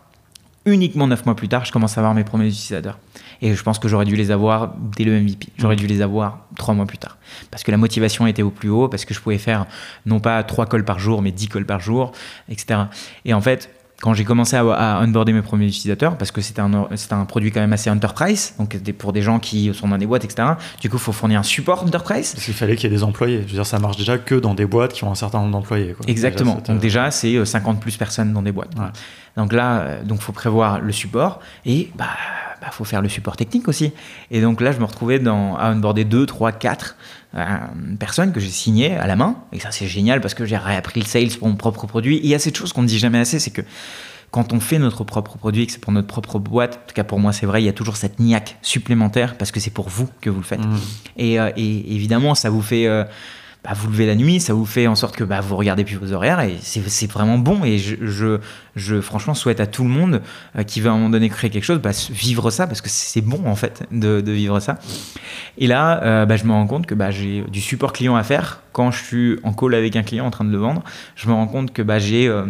Speaker 2: uniquement 9 mois plus tard, je commence à avoir mes premiers utilisateurs. Et je pense que j'aurais dû les avoir dès le MVP. J'aurais dû les avoir 3 mois plus tard. Parce que la motivation était au plus haut, parce que je pouvais faire non pas 3 calls par jour, mais 10 calls par jour, etc. Et en fait, quand j'ai commencé à, à, onboarder mes premiers utilisateurs, parce que c'était un, un produit quand même assez enterprise, donc pour des gens qui sont dans des boîtes, etc. Du coup, il faut fournir un support enterprise.
Speaker 1: Parce qu'il fallait qu'il y ait des employés. Je veux dire, ça marche déjà que dans des boîtes qui ont un certain nombre d'employés.
Speaker 2: Exactement. donc déjà, c'est 50 plus personnes dans des boîtes. Donc là, euh, donc faut prévoir le support et bah, bah, faut faire le support technique aussi. Et donc là, je me retrouvais dans, à onboarder 2, 3, 4 personnes que j'ai signées à la main. Et ça, c'est génial parce que j'ai réappris le sales pour mon propre produit. Et il y a cette chose qu'on ne dit jamais assez, c'est que quand on fait notre propre produit, que c'est pour notre propre boîte, en tout cas pour moi c'est vrai, il y a toujours cette niaque supplémentaire parce que c'est pour vous que vous le faites. Mmh. Et, euh, et, évidemment, ça vous fait... Euh, bah, vous levez la nuit, ça vous fait en sorte que bah, vous regardez plus vos horaires et c'est vraiment bon. Et je, je, je, franchement souhaite à tout le monde euh, qui veut à un moment donné créer quelque chose, bah, vivre ça parce que c'est bon en fait de, de, vivre ça. Et là, euh, bah, je me rends compte que bah, j'ai du support client à faire quand je suis en call avec un client en train de le vendre. Je me rends compte que bah, j'ai euh,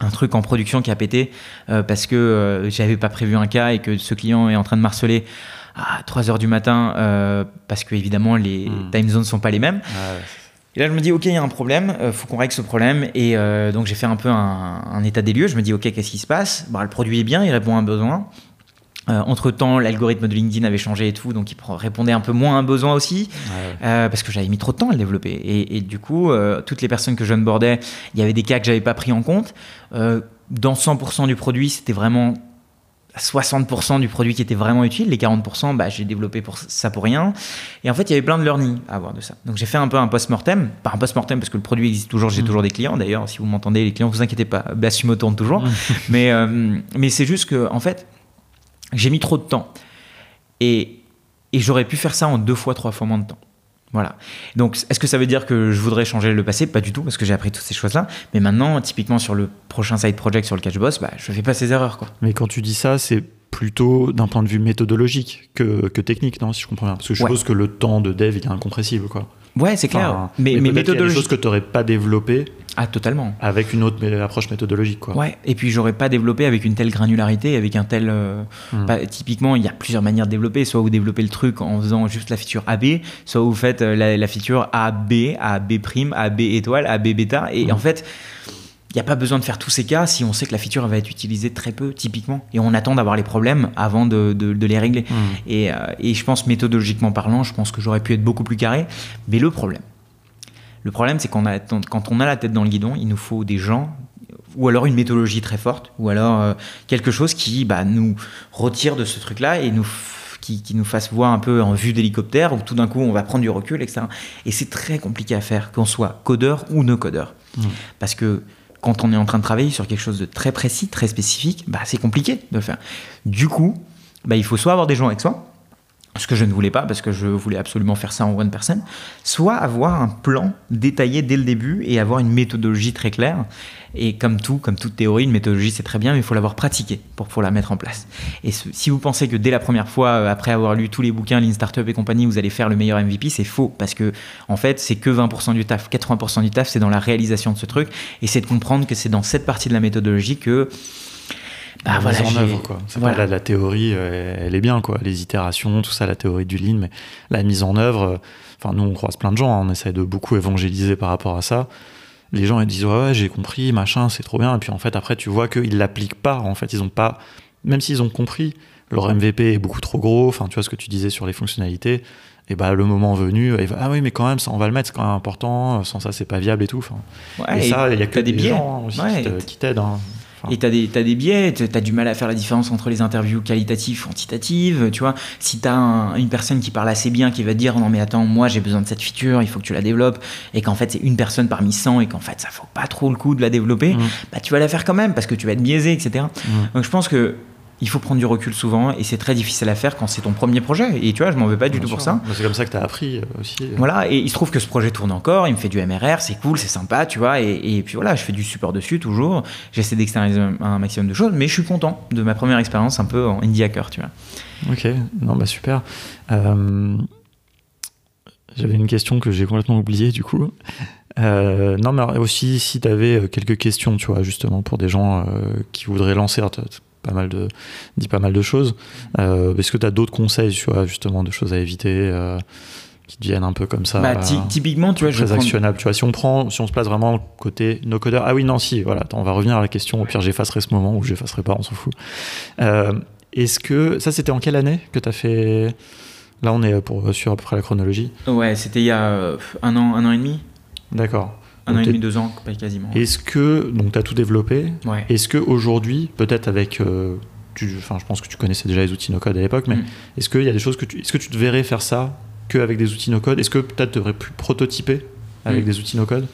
Speaker 2: un truc en production qui a pété parce que j'avais pas prévu un cas et que ce client est en train de marceler à 3 heures du matin parce que évidemment les hmm. time zones sont pas les mêmes. Ah et là, je me dis, OK, il y a un problème, il euh, faut qu'on règle ce problème. Et euh, donc, j'ai fait un peu un, état des lieux. Je me dis, OK, qu'est-ce qui se passe? Bah, Le produit est bien, il répond à un besoin. Euh, entre temps, l'algorithme de LinkedIn avait changé et tout, donc il répondait un peu moins à un besoin aussi, parce que j'avais mis trop de temps à le développer. Et, et du coup, toutes les personnes que je onboardais, il y avait des cas que j'avais pas pris en compte. dans 100% du produit, c'était vraiment 60% du produit qui était vraiment utile, les 40%, bah, j'ai développé pour ça pour rien. Et en fait, il y avait plein de learning à avoir de ça. Donc j'ai fait un peu un post-mortem, pas un post-mortem parce que le produit existe toujours, j'ai mm. toujours des clients. D'ailleurs, si vous m'entendez, les clients, vous inquiétez pas, Bassumo tourne toujours. Mm. mais euh, mais c'est juste que, en fait, j'ai mis trop de temps. Et, et j'aurais pu faire ça en deux fois, trois fois moins de temps. Voilà. Donc, est-ce que ça veut dire que je voudrais changer le passé? Pas du tout, parce que j'ai appris toutes ces choses-là. Mais maintenant, typiquement sur le prochain side project sur le catch boss, bah, je fais pas ces erreurs. Quoi.
Speaker 1: Mais quand tu dis ça, c'est plutôt d'un point de vue méthodologique que, que, technique, non Si je comprends bien? Parce que je suppose que le temps de dev il est incompressible, quoi.
Speaker 2: Ouais, c'est clair.
Speaker 1: mais, mais, y a des choses que tu n'aurais pas développées.
Speaker 2: Ah, totalement.
Speaker 1: Avec une autre approche méthodologique, quoi.
Speaker 2: Ouais, et puis j'aurais pas développé avec une telle granularité, avec un tel. Euh, hmm. typiquement, il y a plusieurs manières de développer. Soit vous développez le truc en faisant juste la feature AB, soit vous faites euh, la, la feature AB, AB prime, AB étoile, AB bêta. Et hmm. en fait, n'y a pas besoin de faire tous ces cas si on sait que la feature va être utilisée très peu, typiquement. Et on attend d'avoir les problèmes avant de, de, les régler. Hmm. Et, euh, et, je pense, méthodologiquement parlant, je pense que j'aurais pu être beaucoup plus carré. Mais le problème, le problème, c'est qu'on a, quand on a la tête dans le guidon, il nous faut des gens, ou alors une méthodologie très forte, ou alors euh, quelque chose qui bah, nous retire de ce truc-là et nous qui, qui, nous fasse voir un peu en vue d'hélicoptère, où tout d'un coup on va prendre du recul, etc. Et c'est très compliqué à faire, qu'on soit codeur ou no codeur. Hmm. Parce que quand on est en train de travailler sur quelque chose de très précis, très spécifique, bah, c'est compliqué de le faire. Du coup, bah, il faut soit avoir des gens avec soi, ce que je ne voulais pas parce que je voulais absolument faire ça en one person, soit avoir un plan détaillé dès le début et avoir une méthodologie très claire. Et comme tout, comme toute théorie, une méthodologie c'est très bien, mais il faut l'avoir pratiquée pour, pour la mettre en place. Et si vous pensez que dès la première fois, euh, après avoir lu tous les bouquins, Lean Startup et compagnie, vous allez faire le meilleur MVP, c'est faux parce que en fait, c'est que 20% du taf, 80% du taf, c'est dans la réalisation de ce truc. Et c'est de comprendre que c'est dans cette partie de la méthodologie que
Speaker 1: bah, voilà, en œuvre quoi. Voilà. la, théorie, euh, elle est bien quoi, les itérations, tout ça, la théorie du lean, mais la mise en œuvre. Euh, enfin, nous on croise plein de gens, hein, on essaie de beaucoup évangéliser par rapport à ça. Les gens ils disent ouais, j'ai compris, machin, c'est trop bien, et puis en fait après tu vois qu'ils l'appliquent pas. En fait, ils ont pas, même s'ils ont compris, leur MVP est beaucoup trop gros. Enfin, tu vois ce que tu disais sur les fonctionnalités. Et bah le moment venu, ah oui mais quand même ça on va le mettre, c'est quand même important. Sans ça c'est pas viable et tout. Enfin, et, ça il y a que des, gens aussi qui t'aident. Hein.
Speaker 2: Et tu as, as, des biais, tu as du mal à faire la différence entre les interviews qualitatives, quantitatives, tu vois. Si tu as une personne qui parle assez bien, qui va te dire non mais attends, moi j'ai besoin de cette feature, il faut que tu la développes, et qu'en fait c'est une personne parmi 100 et qu'en fait ça vaut pas trop le coup de la développer, mmh. bah tu vas la faire quand même parce que tu vas être biaisé, etc. Mmh. Donc je pense que il faut prendre du recul souvent et c'est très difficile à faire quand c'est ton premier projet. Et tu vois, je m'en veux pas du tout pour ça.
Speaker 1: C'est comme ça que tu as appris euh, aussi. Euh.
Speaker 2: Voilà, et il se trouve que ce projet tourne encore, il me fait du MRR, c'est cool, c'est sympa, tu vois. Et, puis voilà, je fais du support dessus toujours. J'essaie d'externaliser un maximum de choses, mais je suis content de ma première expérience un peu en indie hacker, tu vois.
Speaker 1: Ok, non, bah super. Euh, j'avais une question que j'ai complètement oubliée du coup. non, mais aussi si tu avais quelques questions, tu vois, justement, pour des gens qui voudraient lancer pas mal de, dit pas mal de choses. Euh, Est-ce que tu as d'autres conseils, tu vois, justement, de choses à éviter euh, qui deviennent un peu comme ça
Speaker 2: bah, Typiquement, tu vois,
Speaker 1: très actionnable. Tu vois, si on prend, si on se place vraiment côté no codeur, ah oui, non, si, voilà, attends, on va revenir à la question. Au pire, j'effacerai ce moment ou j'effacerai pas, on s'en fout. Euh, Est-ce que ça, c'était en quelle année que tu as fait Là, on est pour sur à peu près la chronologie?
Speaker 2: Ouais, c'était il y a un an, un an et demi.
Speaker 1: D'accord.
Speaker 2: Un an et demi, deux ans, quasiment.
Speaker 1: Est-ce que, donc tu as tout développé,
Speaker 2: ouais.
Speaker 1: est-ce qu'aujourd'hui, peut-être avec, euh, tu, je pense que tu connaissais déjà les outils no-code à l'époque, mais mm. est-ce qu'il y a des choses que tu, est-ce que tu te verrais faire ça qu'avec des outils no-code? Est-ce que peut-être tu aurais pu prototyper avec mm. des outils no-code?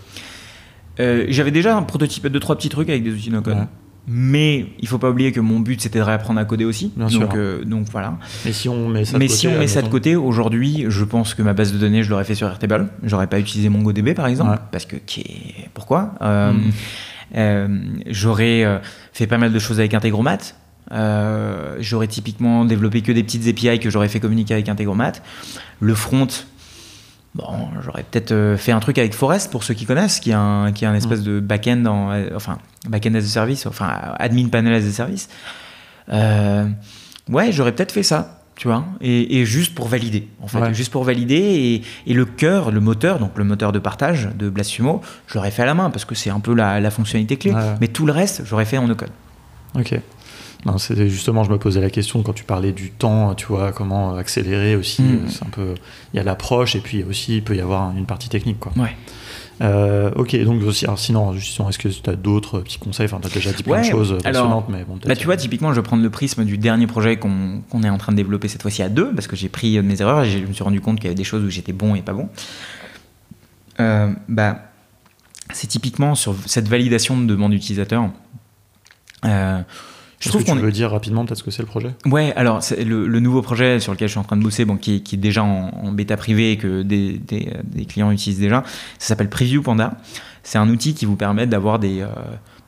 Speaker 2: Euh, J'avais déjà prototypé deux, trois petits trucs avec des outils no-code. Ouais. Mais il faut pas oublier que mon but c'était de réapprendre à coder aussi.
Speaker 1: Bien
Speaker 2: donc, euh, donc voilà.
Speaker 1: Mais si on met ça de
Speaker 2: Mais
Speaker 1: côté,
Speaker 2: si on met ça de côté, aujourd'hui, je pense que ma base de données, je l'aurais fait sur Airtable. J'aurais pas utilisé MongoDB par exemple,
Speaker 1: Ouais.
Speaker 2: parce que pourquoi? Euh,
Speaker 1: Mm.
Speaker 2: euh, J'aurais euh, fait pas mal de choses avec Integromat. Euh, j'aurais typiquement développé que des petites API que j'aurais fait communiquer avec Integromat. Le front, bon, j'aurais peut-être euh, fait un truc avec Forest pour ceux qui connaissent, qui est un, qui est un espèce de back-end, en, euh, enfin back-end as a service, enfin admin panel as a service. Euh, ouais, j'aurais peut-être fait ça, tu vois, et, et juste pour valider, en fait,
Speaker 1: Ouais.
Speaker 2: juste pour valider. Et, et le cœur, le moteur, donc le moteur de partage de Blasphemo, je l'aurais fait à la main parce que c'est un peu la, la fonctionnalité clé.
Speaker 1: Ouais.
Speaker 2: Mais tout le reste, j'aurais fait en no-code.
Speaker 1: Ok. Non, c'était justement, je me posais la question quand tu parlais du temps, tu vois, comment accélérer aussi.
Speaker 2: Mm.
Speaker 1: euh, C'est un peu, il y a l'approche et puis aussi il peut y avoir une partie technique, quoi.
Speaker 2: Ouais.
Speaker 1: Euh, ok, donc aussi, alors sinon, justement, est-ce que tu as d'autres petits conseils? Enfin, tu as déjà dit plein de choses
Speaker 2: alors,
Speaker 1: passionnantes, mais bon.
Speaker 2: Bah, tu vois, typiquement, je vais prendre le prisme du dernier projet qu'on qu'on est en train de développer cette fois-ci à deux, parce que j'ai pris euh, mes erreurs et je me suis rendu compte qu'il y avait des choses où j'étais bon et pas bon. Euh, bah, c'est typiquement sur cette validation de demande utilisateur. Euh, je trouve qu'on est-
Speaker 1: veux dire rapidement peut-être ce que c'est le projet?
Speaker 2: Ouais, alors le, le nouveau projet sur lequel je suis en train de bosser, bon, qui, est- qui est déjà en, en bêta privée et que des, des- des clients utilisent déjà, ça s'appelle Preview Panda. C'est un outil qui vous permet d'avoir des, euh,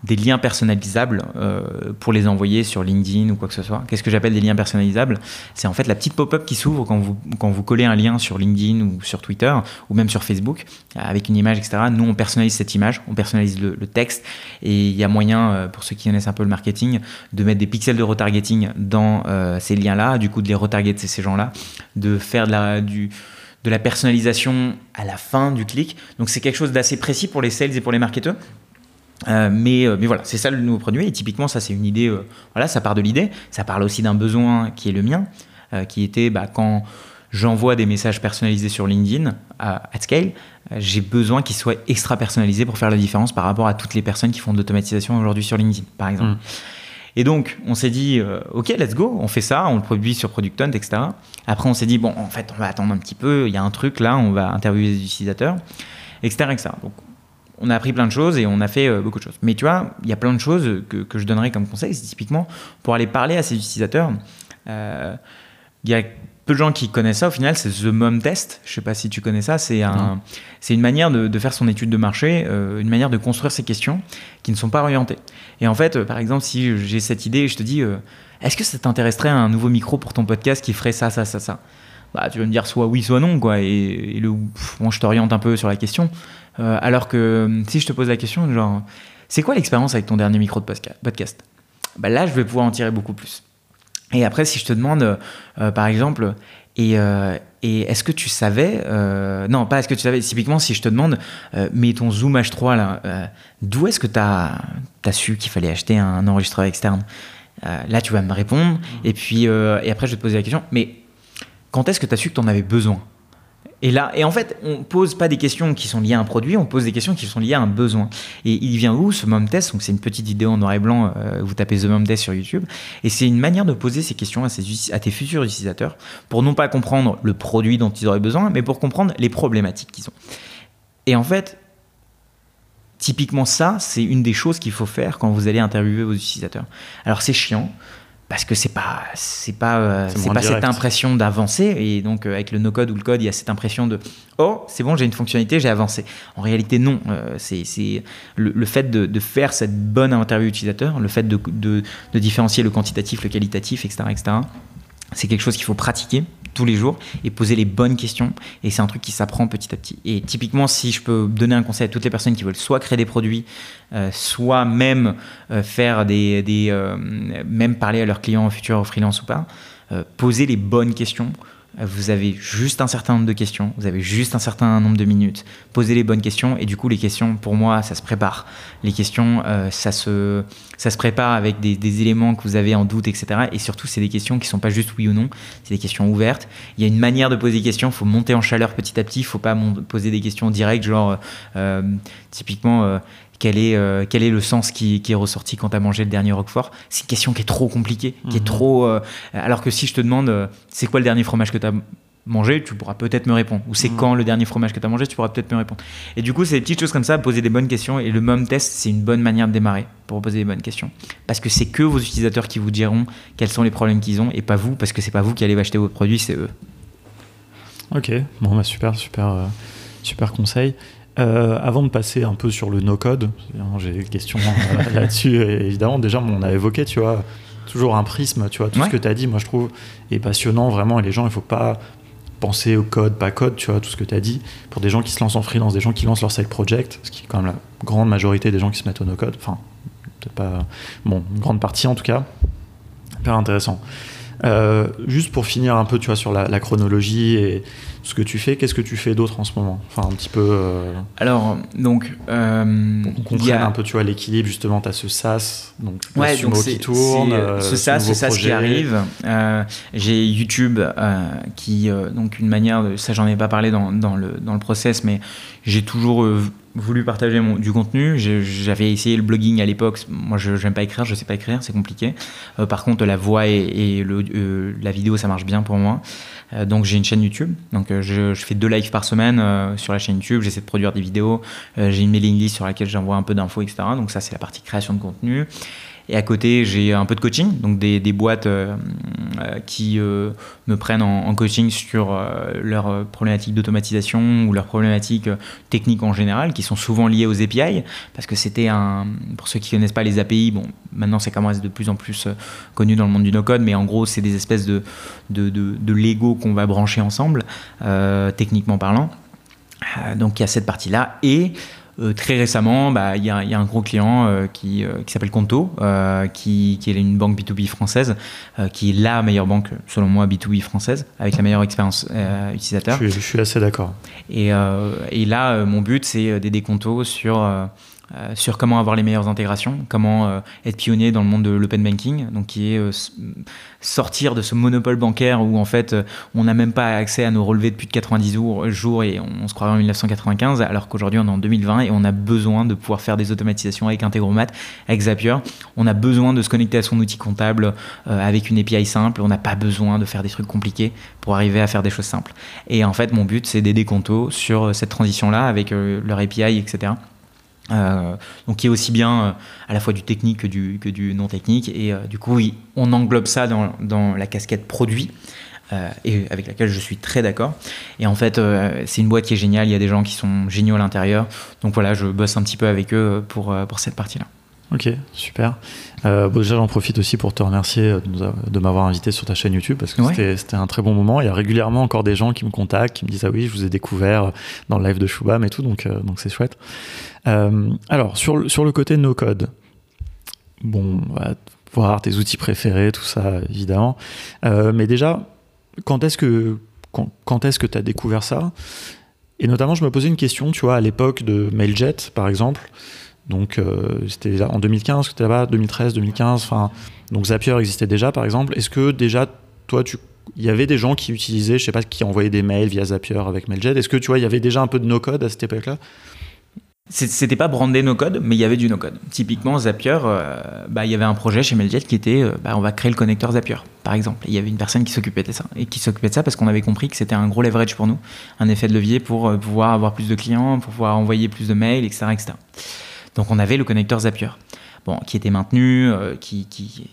Speaker 2: des liens personnalisables euh, pour les envoyer sur LinkedIn ou quoi que ce soit. Qu'est-ce que j'appelle des liens personnalisables? C'est en fait la petite pop-up qui s'ouvre quand vous, quand vous collez un lien sur LinkedIn ou sur Twitter ou même sur Facebook avec une image, etc. Nous, on personnalise cette image, on personnalise le, texte et il y a moyen, euh, pour ceux qui connaissent un peu le marketing, de mettre des pixels de retargeting dans euh, ces liens-là, du coup de les retargeter ces gens-là, de faire de la, de la personnalisation à la fin du clic. Donc c'est quelque chose d'assez précis pour les sales et pour les marketeurs. Euh, mais, euh, mais voilà, c'est ça le nouveau produit. Et typiquement, ça, c'est une idée. euh, voilà, ça part de l'idée. Ça parle aussi d'un besoin qui est le mien, euh, qui était bah, quand j'envoie des messages personnalisés sur LinkedIn à, at scale, j'ai besoin qu'ils soient extra personnalisés pour faire la différence par rapport à toutes les personnes qui font de l'automatisation aujourd'hui sur LinkedIn, par exemple.
Speaker 1: Mm.
Speaker 2: Et donc, on s'est dit, ok, let's go, on fait ça, on le produit sur Product Hunt, etc. Après, on s'est dit, bon, en fait, on va attendre un petit peu, il y a un truc là, on va interviewer les utilisateurs, etc. etc. Donc, on a appris plein de choses et on a fait euh, beaucoup de choses. Mais tu vois, il y a plein de choses que, que je donnerais comme conseil, c'est typiquement pour aller parler à ces utilisateurs. euh, Il y a peu de gens qui connaissent ça au final, c'est The Mom Test. Je sais pas si tu connais ça. C'est un, c'est une manière de, de faire son étude de marché, euh, une manière de construire ses questions qui ne sont pas orientées. Et en fait, euh, par exemple, si j'ai cette idée, je te dis, euh, est-ce que ça t'intéresserait un nouveau micro pour ton podcast qui ferait ça, ça, ça, ça? Bah, tu vas me dire soit oui, soit non, quoi. Et, et le, pff, moi, je t'oriente un peu sur la question. Euh, alors que si je te pose la question, genre, c'est quoi l'expérience avec ton dernier micro de podcast? Bah, Là, je vais pouvoir en tirer beaucoup plus. Et après, si je te demande, euh, par exemple, et, euh, et est-ce que tu savais, euh, non, pas est-ce que tu savais, typiquement, si je te demande, euh, mais ton Zoom H3, là, euh, d'où est-ce que tu as, su qu'il fallait acheter un enregistreur externe? Euh, Là, tu vas me répondre, et puis, euh, et après, je vais te poser la question, mais quand est-ce que tu as su que tu en avais besoin? Et là, et en fait, on pose pas des questions qui sont liées à un produit, on pose des questions qui sont liées à un besoin. Et il vient où ce mom test? Donc c'est une petite vidéo en noir et blanc. euh, vous tapez the mom test sur YouTube, et c'est une manière de poser ces questions à, tes futurs utilisateurs pour non pas comprendre le produit dont ils auraient besoin, mais pour comprendre les problématiques qu'ils ont. Et en fait, typiquement ça, c'est une des choses qu'il faut faire quand vous allez interviewer vos utilisateurs. Alors c'est chiant parce que c'est pas c'est pas euh,
Speaker 1: C'est
Speaker 2: pas cette impression d'avancer. Et donc euh, avec le no code ou le code il y a cette impression de oh c'est bon j'ai une fonctionnalité j'ai avancé. En réalité non. Euh, c'est c'est le, le fait de, de faire cette bonne interview utilisateur le fait de, de, de différencier le quantitatif le qualitatif etc etc c'est quelque chose qu'il faut pratiquer tous les jours et poser les bonnes questions. Et c'est un truc qui s'apprend petit à petit. Et typiquement, si je peux donner un conseil à toutes les personnes qui veulent soit créer des produits, euh, soit même euh, faire des, euh, même parler à leurs clients futurs freelance ou pas, poser les bonnes questions vous avez juste un certain nombre de questions, vous avez juste un certain nombre de minutes. Posez les bonnes questions et du coup les questions pour moi ça se prépare. Les questions euh, ça, se, prépare avec des, éléments que vous avez en doute etc. Et surtout c'est des questions qui sont pas juste oui ou non, c'est des questions ouvertes. Il y a une manière de poser des questions, il faut monter en chaleur petit à petit, il faut pas poser des questions directes genre euh, typiquement euh, quel est, euh, quel est le sens qui, est ressorti quand tu as mangé le dernier Roquefort? C'est une question qui est trop compliquée, qui est mhm. trop. Euh, alors que si je te demande euh, c'est quoi le dernier fromage que tu as mangé, tu pourras peut-être me répondre. Ou c'est mhm. quand le dernier fromage que tu as mangé, tu pourras peut-être me répondre. Et du coup, c'est des petites choses comme ça, poser des bonnes questions. Et le MOM test, c'est une bonne manière de démarrer pour poser des bonnes questions. Parce que c'est que vos utilisateurs qui vous diront quels sont les problèmes qu'ils ont et pas vous, parce que c'est pas vous qui allez acheter votre produit, c'est eux.
Speaker 1: Ok, bon, bah super, super, super conseil. Euh, avant de passer un peu sur le no-code, j'ai des questions euh, là-dessus, évidemment. Déjà, on a évoqué, tu vois, toujours un prisme, tu vois, tout ce que tu as dit, moi je trouve, est passionnant vraiment. Et les gens, il faut pas penser au code, pas code, tu vois, tout ce que tu as dit. Pour des gens qui se lancent en freelance, des gens qui lancent leur side project, ce qui est quand même la grande majorité des gens qui se mettent au no-code, enfin, peut-être pas, bon, une grande partie en tout cas, hyper intéressant. Euh, juste pour finir un peu, tu vois, sur la chronologie et ce que tu fais. Qu'est-ce que tu fais d'autre en ce moment Enfin, un petit peu. Euh,
Speaker 2: Alors, donc. Euh,
Speaker 1: pour qu'on comprenne un peu, tu vois, l'équilibre, justement, tu as ce SaaS, donc
Speaker 2: ouais, donc qui tourne. Euh, ce SaaS, ce SaaS qui arrive. J'ai YouTube, qui, donc, une manière, de, ça, j'en ai pas parlé dans, dans, le, dans le process, mais j'ai toujours voulu partager mon, du contenu. J'avais essayé le blogging à l'époque. Moi, je n'aime pas écrire, je sais pas écrire, c'est compliqué. par contre, la voix et, et le, la vidéo, ça marche bien pour moi. Euh, donc j'ai une chaîne YouTube, donc euh, je, fais deux lives par semaine euh, sur la chaîne YouTube, j'essaie de produire des vidéos, j'ai une mailing list sur laquelle j'envoie un peu d'infos, etc. Donc ça c'est la partie création de contenu. Et à côté, j'ai un peu de coaching, donc des, des boîtes euh, euh, qui euh, me prennent en, coaching sur leurs problématiques d'automatisation ou leurs problématiques techniques en général, qui sont souvent liées aux API, parce que c'était un, pour ceux qui connaissent pas les API, bon, maintenant c'est commence de plus en plus connu dans le monde du no-code, mais en gros, c'est des espèces de, de, de, de Lego qu'on va brancher ensemble, techniquement parlant. donc il y a cette partie-là. Et euh, très récemment, bah, il y, a un gros client euh, qui, euh, qui s'appelle Conto, qui, qui, est une banque B2B française, qui est la meilleure banque, selon moi, B2B française, avec la meilleure expérience utilisateur.
Speaker 1: Je, je, suis assez d'accord.
Speaker 2: Et, et, là, mon but, c'est d'aider Conto sur euh, sur comment avoir les meilleures intégrations, comment euh, être pionnier dans le monde de l'open banking, donc qui est euh, sortir de ce monopole bancaire où en fait on n'a même pas accès à nos relevés depuis 90 jours, et on, se croirait en 1995, alors qu'aujourd'hui on est en 2020 et on a besoin de pouvoir faire des automatisations avec Integromat, avec Zapier. On a besoin de se connecter à son outil comptable avec une API simple. On n'a pas besoin de faire des trucs compliqués pour arriver à faire des choses simples. Et en fait, mon but c'est d'aider Conto sur cette transition-là avec leur API, etc. Euh, donc qui est aussi bien euh, à la fois du technique que du, non technique et euh, du coup oui, on englobe ça dans, la casquette produit et avec laquelle je suis très d'accord. Et en fait c'est une boîte qui est géniale. Il y a des gens qui sont géniaux à l'intérieur. Donc voilà je bosse un petit peu avec eux pour, pour cette partie là
Speaker 1: Ok, super. Euh, déjà, j'en profite aussi pour te remercier de, m'avoir invité sur ta chaîne YouTube parce que c'était un très bon moment. Il y a régulièrement encore des gens qui me contactent, qui me disent Ah oui, je vous ai découvert dans le live de Shubham et tout, donc euh, donc c'est chouette. Euh, alors, sur, sur le côté no code, bon, on va voir tes outils préférés, tout ça, évidemment. mais déjà, quand est-ce que quand, quand est-ce que tu as découvert ça? Et notamment, je me posais une question, tu vois, à l'époque de Mailjet, par exemple. Donc euh, c'était en 2015 que tu là-bas, 2013, 2015. Enfin, donc Zapier existait déjà, par exemple. Est-ce que déjà, toi, il y avait des gens qui utilisaient, je sais pas, qui envoyaient des mails via Zapier avec Mailjet? Est-ce que tu vois, il y avait déjà un peu de no-code à cette époque-là?
Speaker 2: C'était pas brandé no code, mais il y avait du no code. Typiquement, Zapier, euh, bah, il y avait un projet chez Mailjet qui était euh, bah, on va créer le connecteur Zapier, par exemple. il y avait une personne qui s'occupait de ça. Et qui s'occupait de ça parce qu'on avait compris que c'était un gros leverage pour nous, un effet de levier pour pouvoir avoir plus de clients, pour pouvoir envoyer plus de mails, etc. etc. Donc on avait le connecteur Zapier, bon, qui était maintenu, euh, qui, qui,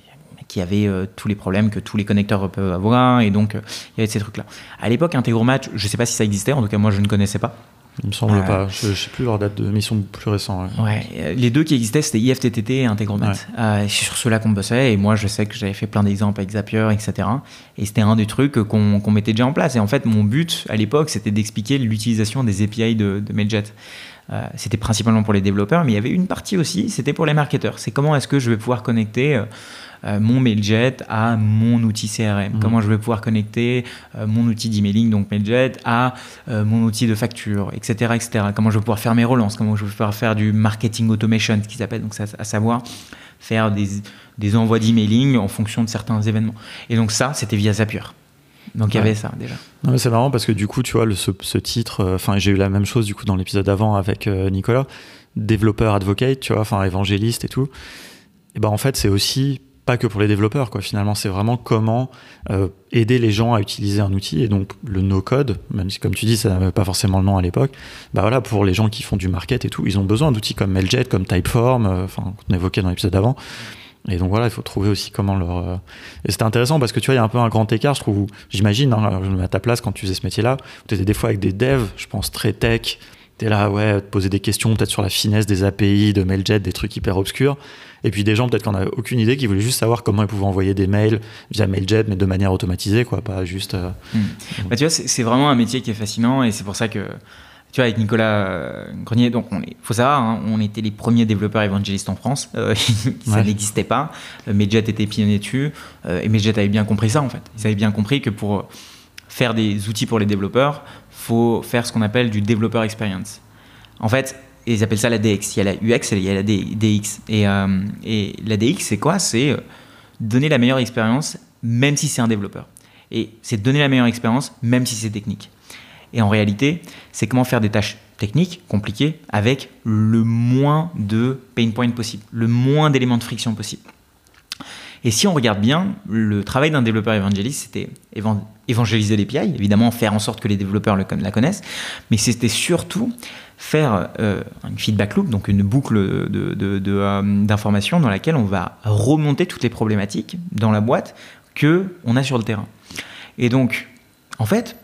Speaker 2: qui, avait euh, tous les problèmes que tous les connecteurs peuvent avoir, et donc euh, il y avait ces trucs-là. À l'époque, Integromat, je ne sais pas si ça existait, en tout cas moi je ne connaissais pas.
Speaker 1: Il me semble pas. Je, ne sais plus leur date de mission plus récente.
Speaker 2: Ouais. Les deux qui existaient, c'était IFTTT et Integromat. c'est sur ceux-là qu'on bossait. Et moi, je sais que j'avais fait plein d'exemples avec Zapier, etc. Et c'était un des trucs qu'on mettait déjà en place. Et en fait, mon but à l'époque, c'était d'expliquer l'utilisation des API de, de Mailjet. Euh, c'était principalement pour les développeurs, mais il y avait une partie aussi, c'était pour les marketeurs. C'est comment est-ce que je vais pouvoir connecter euh, euh, mon Mailjet à mon outil CRM mmh. Comment je vais pouvoir connecter mon outil d'emailing, donc Mailjet, à mon outil de facture, etc., etc. Comment je vais pouvoir faire mes relances? Comment je vais pouvoir faire du marketing automation, ce qu'ils appellent, donc à savoir faire des, des envois d'emailing en fonction de certains événements. Et donc ça, c'était via Zapier. Donc il y avait ça déjà.
Speaker 1: C'est marrant parce que du coup, tu vois, le, ce, titre, euh, enfin, j'ai eu la même chose du coup dans l'épisode d'avant avec euh, Nicolas, développeur advocate, tu vois, enfin, évangéliste et tout. Et ben en fait, c'est aussi pas que pour les développeurs, quoi. Finalement, c'est vraiment comment euh, aider les gens à utiliser un outil. Et donc, le no-code, même si, comme tu dis, ça n'avait pas forcément le nom à l'époque, bah voilà, pour les gens qui font du market et tout, ils ont besoin d'outils comme Mailjet, comme Typeform, enfin, qu'on évoquait dans l'épisode d'avant, et donc voilà, il faut trouver aussi comment leur. Euh, et c'était intéressant parce que tu vois, il y a un peu un grand écart, je trouve. J'imagine, hein, à ta place quand tu faisais ce métier-là, tu étais des fois avec des devs, je pense très tech. Tu es là, ouais, te poser des questions peut-être sur la finesse des API, de Mailjet, des trucs hyper obscurs. Et puis des gens peut-être qu'on n'avaient aucune idée, qui voulaient juste savoir comment ils pouvaient envoyer des mails via Mailjet, mais de manière automatisée, quoi, pas juste. Euh,
Speaker 2: hmm. bah, tu vois, c'est vraiment un métier qui est fascinant et c'est pour ça que tu vois, avec Nicolas euh, Grenier, donc il faut savoir, hein, on était les premiers développeurs évangélistes en France. Euh, ça n'existait pas. Euh, Medjet était pionnier dessus. et Medjet avait bien compris ça, en fait. Ils avaient bien compris que pour faire des outils pour les développeurs, faut faire ce qu'on appelle du developer experience. En fait, ils appellent ça la DX. Il y a la UX et il y a la DX. Et, et la DX, c'est quoi? C'est donner la meilleure expérience, même si c'est un développeur. Et c'est donner la meilleure expérience, même si c'est technique. Et en réalité, c'est comment faire des tâches techniques, compliquées, avec le moins de pain points possible, le moins d'éléments de friction possible. Et si on regarde bien, le travail d'un développeur évangéliste, c'était évangéliser l'API, évidemment faire en sorte que les développeurs la connaissent, mais c'était surtout faire euh, une feedback loop, donc une boucle euh, d'informations dans laquelle on va remonter toutes les problématiques dans la boîte que on a sur le terrain. Et donc, en fait,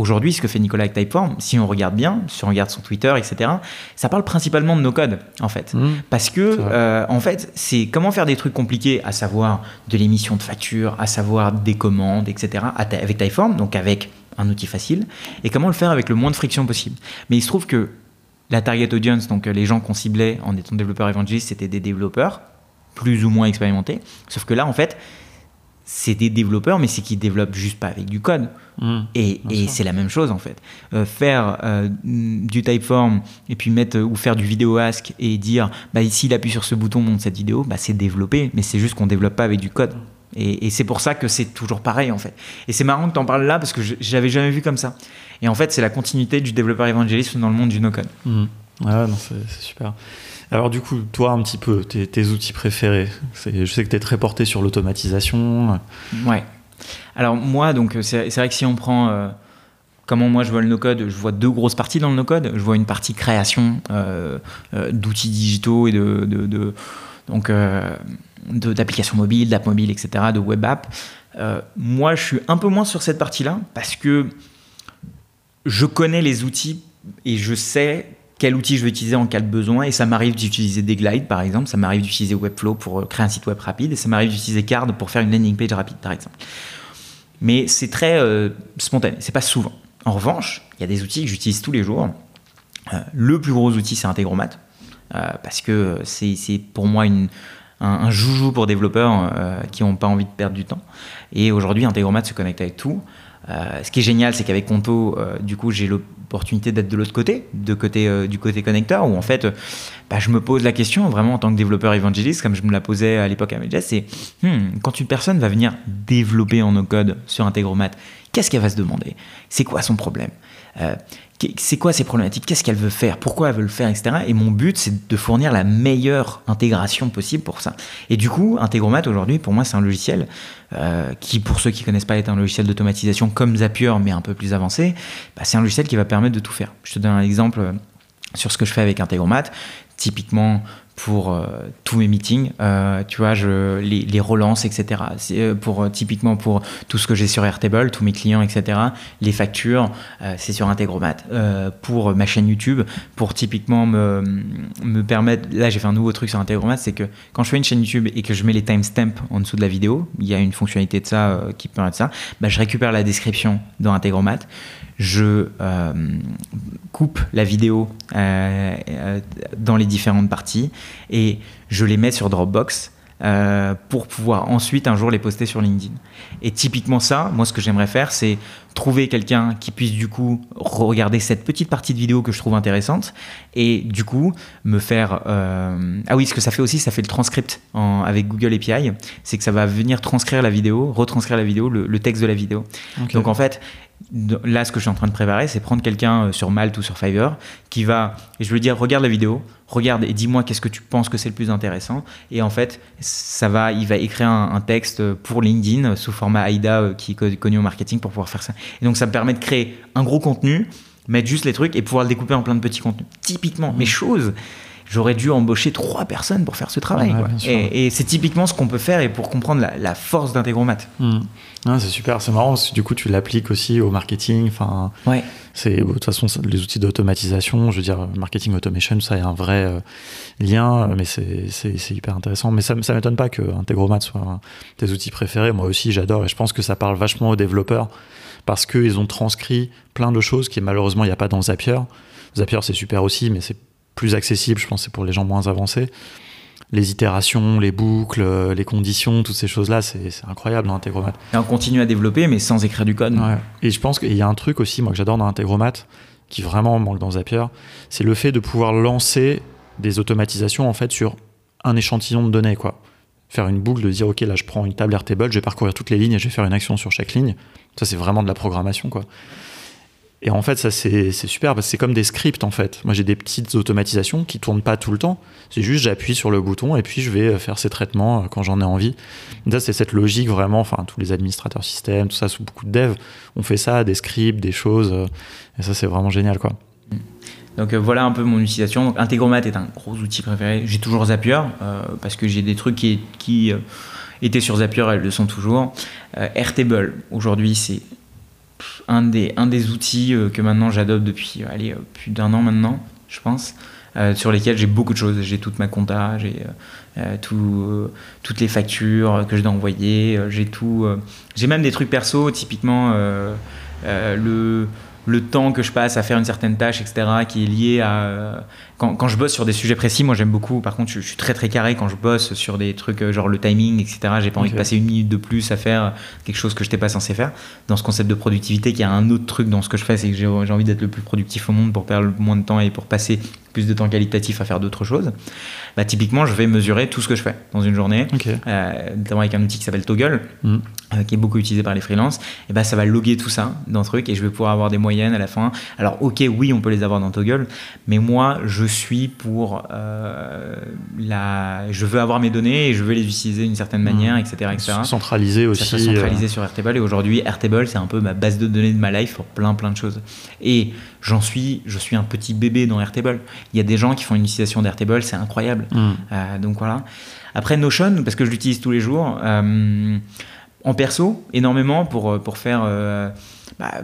Speaker 2: Aujourd'hui, ce que fait Nicolas avec Typeform, si on regarde bien, si on regarde son Twitter, etc., ça parle principalement de nos codes, en fait. Mmh. Parce que, euh, en fait, c'est comment faire des trucs compliqués, à savoir de l'émission de factures, à savoir des commandes, etc., avec Typeform, donc avec un outil facile, et comment le faire avec le moins de friction possible. Mais il se trouve que la target audience, donc les gens qu'on ciblait en étant développeur évangéliste, c'était des développeurs plus ou moins expérimentés. Sauf que là, en fait, c'est des développeurs, mais c'est qu'ils développent juste pas avec du code. Mmh, et, c'est la même chose en fait. Euh, faire euh, du typeform et puis mettre ou faire du vidéo ask et dire bah ici il appuie sur ce bouton monte cette vidéo, bah c'est développé, mais c'est juste qu'on développe pas avec du code. Et, c'est pour ça que c'est toujours pareil en fait. Et c'est marrant que tu en parles là parce que j'avais jamais vu comme ça. Et en fait c'est la continuité du développeur évangéliste dans le monde du no code.
Speaker 1: Mmh. Ah non c'est super. Alors du coup, toi un petit peu, tes, outils préférés Je sais que tu es très porté sur l'automatisation.
Speaker 2: Ouais. Alors moi, donc c'est vrai que si on prend euh, comment moi je vois le no-code, je vois deux grosses parties dans le no-code. Je vois une partie création euh, euh, d'outils digitaux et de, donc d'applications mobiles, d'app mobiles, etc., de web app. moi, je suis un peu moins sur cette partie-là parce que je connais les outils et je sais quel outil je vais utiliser en cas de besoin. Et ça m'arrive d'utiliser des glides, par exemple. Ça m'arrive d'utiliser Webflow pour euh, créer un site web rapide. Et ça m'arrive d'utiliser Card pour faire une landing page rapide, par exemple. Mais c'est très euh, spontané. C'est pas souvent. En revanche, il y a des outils que j'utilise tous les jours. Euh, le plus gros outil, c'est Integromat. parce que c'est pour moi une, un, joujou pour développeurs qui n'ont pas envie de perdre du temps. Et aujourd'hui, Integromat se connecte avec tout. Ce qui est génial, c'est qu'avec Conto, du coup, j'ai le opportunité d'être de l'autre côté, euh, du côté connecteur, où en fait, bah, je me pose la question vraiment en tant que développeur évangéliste, comme je me la posais à l'époque à Medjay, c'est hmm, quand une personne va venir développer en no-code sur Integromat, qu'est-ce qu'elle va se demander? C'est quoi son problème? Euh, c'est quoi ses problématiques, qu'est-ce qu'elle veut faire, pourquoi elle veut le faire, etc. Et mon but, c'est de fournir la meilleure intégration possible pour ça. Et du coup, Integromat, aujourd'hui, pour moi, c'est un logiciel euh, qui, pour ceux qui connaissent pas, est un logiciel d'automatisation comme Zapier, mais un peu plus avancé. Bah, c'est un logiciel qui va permettre de tout faire. Je te donne un exemple sur ce que je fais avec Integromat. Typiquement, pour euh, tous mes meetings. Euh, tu vois, je, les, les relances, etc. C'est pour, typiquement pour tout ce que j'ai sur Airtable, tous mes clients, etc. Les factures, c'est sur Integromat. pour ma chaîne YouTube, pour typiquement me, me permettre... Là, j'ai fait un nouveau truc sur Integromat, c'est que quand je fais une chaîne YouTube et que je mets les timestamps en dessous de la vidéo, il y a une fonctionnalité de ça qui permet de ça, bah, je récupère la description dans Integromat je euh, coupe la vidéo euh, euh, dans les différentes parties et je les mets sur Dropbox pour pouvoir ensuite un jour les poster sur LinkedIn. Et typiquement ça, moi ce que j'aimerais faire, c'est trouver quelqu'un qui puisse du coup regarder cette petite partie de vidéo que je trouve intéressante et du coup me faire... Euh... Ah oui, ce que ça fait aussi, ça fait le transcript en... avec Google API, c'est que ça va venir transcrire la vidéo, retranscrire la vidéo, le, texte de la vidéo. Donc en fait, là ce que je suis en train de préparer, c'est prendre quelqu'un euh, sur Malte ou sur Fiverr qui va, et je lui dire, regarde la vidéo, regarde et dis-moi qu'est-ce que tu penses que c'est le plus intéressant. Et en fait, ça va, il va écrire un, texte pour LinkedIn sous format AIDA euh, qui est connu au marketing pour pouvoir faire ça. Et donc ça me permet de créer un gros contenu, mettre juste les trucs et pouvoir le découper en plein de petits contenus. Typiquement, mes mmh. choses j'aurais dû embaucher trois personnes pour faire ce travail. et, c'est typiquement ce qu'on peut faire et pour comprendre la, force d'Integromat.
Speaker 1: Hmm. c'est super, c'est marrant. du coup, tu l'appliques aussi au marketing. Enfin, ouais. c'est de toute façon les outils d'automatisation. Je veux dire, marketing automation, ça a un vrai euh, lien, mais c'est hyper intéressant. Mais ça, ça m'étonne pas que Integromat soit tes outils préférés. Moi aussi, j'adore et je pense que ça parle vachement aux développeurs parce qu'ils ont transcrit plein de choses qui malheureusement il n'y a pas dans Zapier. Zapier, c'est super aussi, mais c'est plus accessible, je pense, c'est pour les gens moins avancés. Les itérations, les boucles, euh, les conditions, toutes ces choses-là, c'est incroyable dans Integromat.
Speaker 2: Et on continue à développer, mais sans écrire du code.
Speaker 1: Et je pense qu'il y a un truc aussi, moi, que j'adore dans Integromat, qui vraiment manque dans Zapier, c'est le fait de pouvoir lancer des automatisations en fait sur un échantillon de données, quoi. Faire une boucle, de dire, OK, là, je prends une table Airtable, je vais parcourir toutes les lignes et je vais faire une action sur chaque ligne. Ça, c'est vraiment de la programmation, quoi. Et en fait, ça, c'est super parce que c'est comme des scripts, en fait. Moi, j'ai des petites automatisations qui tournent pas tout le temps. C'est juste, j'appuie sur le bouton et puis je vais euh, faire ces traitements euh, quand j'en ai envie. ça, c'est cette logique vraiment, enfin, tous les administrateurs système, tout ça, sous beaucoup de devs, on fait ça, des scripts, des choses. Euh, et ça, c'est vraiment génial, quoi.
Speaker 2: Donc voilà un peu mon utilisation. Donc Integromat est un gros outil préféré. J'ai toujours Zapier parce que j'ai des trucs qui étaient sur Zapier, elles le sont toujours. Airtable, aujourd'hui, c'est un des, outils euh, que maintenant j'adopte depuis allez, euh, plus d'un an maintenant, je pense, euh, sur lesquels j'ai beaucoup de choses. J'ai toute ma compta, j'ai tout, toutes les factures que je dois envoyer, j'ai tout. j'ai même des trucs perso, typiquement le le temps que je passe à faire une certaine tâche, etc., qui est lié à quand, quand, je bosse sur des sujets précis, moi j'aime beaucoup. Par contre, je, suis très très carré quand je bosse sur des trucs euh, genre le timing, etc. J'ai pas envie de passer une minute de plus à faire quelque chose que je n'étais pas censé faire. Dans ce concept de productivité, qui a un autre truc dans ce que je fais, c'est que j'ai envie d'être le plus productif au monde pour perdre le moins de temps et pour passer plus de temps qualitatif à faire d'autres choses. Bah, typiquement, je vais mesurer tout ce que je fais dans une journée, euh, notamment avec un outil qui s'appelle Toggle, mm. euh, qui est beaucoup utilisé par les freelances. Et bah, ça va loguer tout ça dans le truc et je vais pouvoir avoir des moyennes à la fin. Alors, ok, oui, on peut les avoir dans Toggle, mais moi, je suis pour euh, la. Je veux avoir mes données et je veux les utiliser d'une certaine manière, etc.,
Speaker 1: mmh. etc. Centraliser aussi. Ça
Speaker 2: centraliser euh. sur Airtable. Et aujourd'hui, Airtable, c'est un peu ma base de données de ma life pour plein, plein de choses. Et j'en suis, je suis un petit bébé dans Airtable. Il y a des gens qui font une utilisation d'Airtable, c'est incroyable. Mmh. Euh, donc voilà. Après Notion, parce que je l'utilise tous les jours, en perso, énormément pour, pour faire. Bah,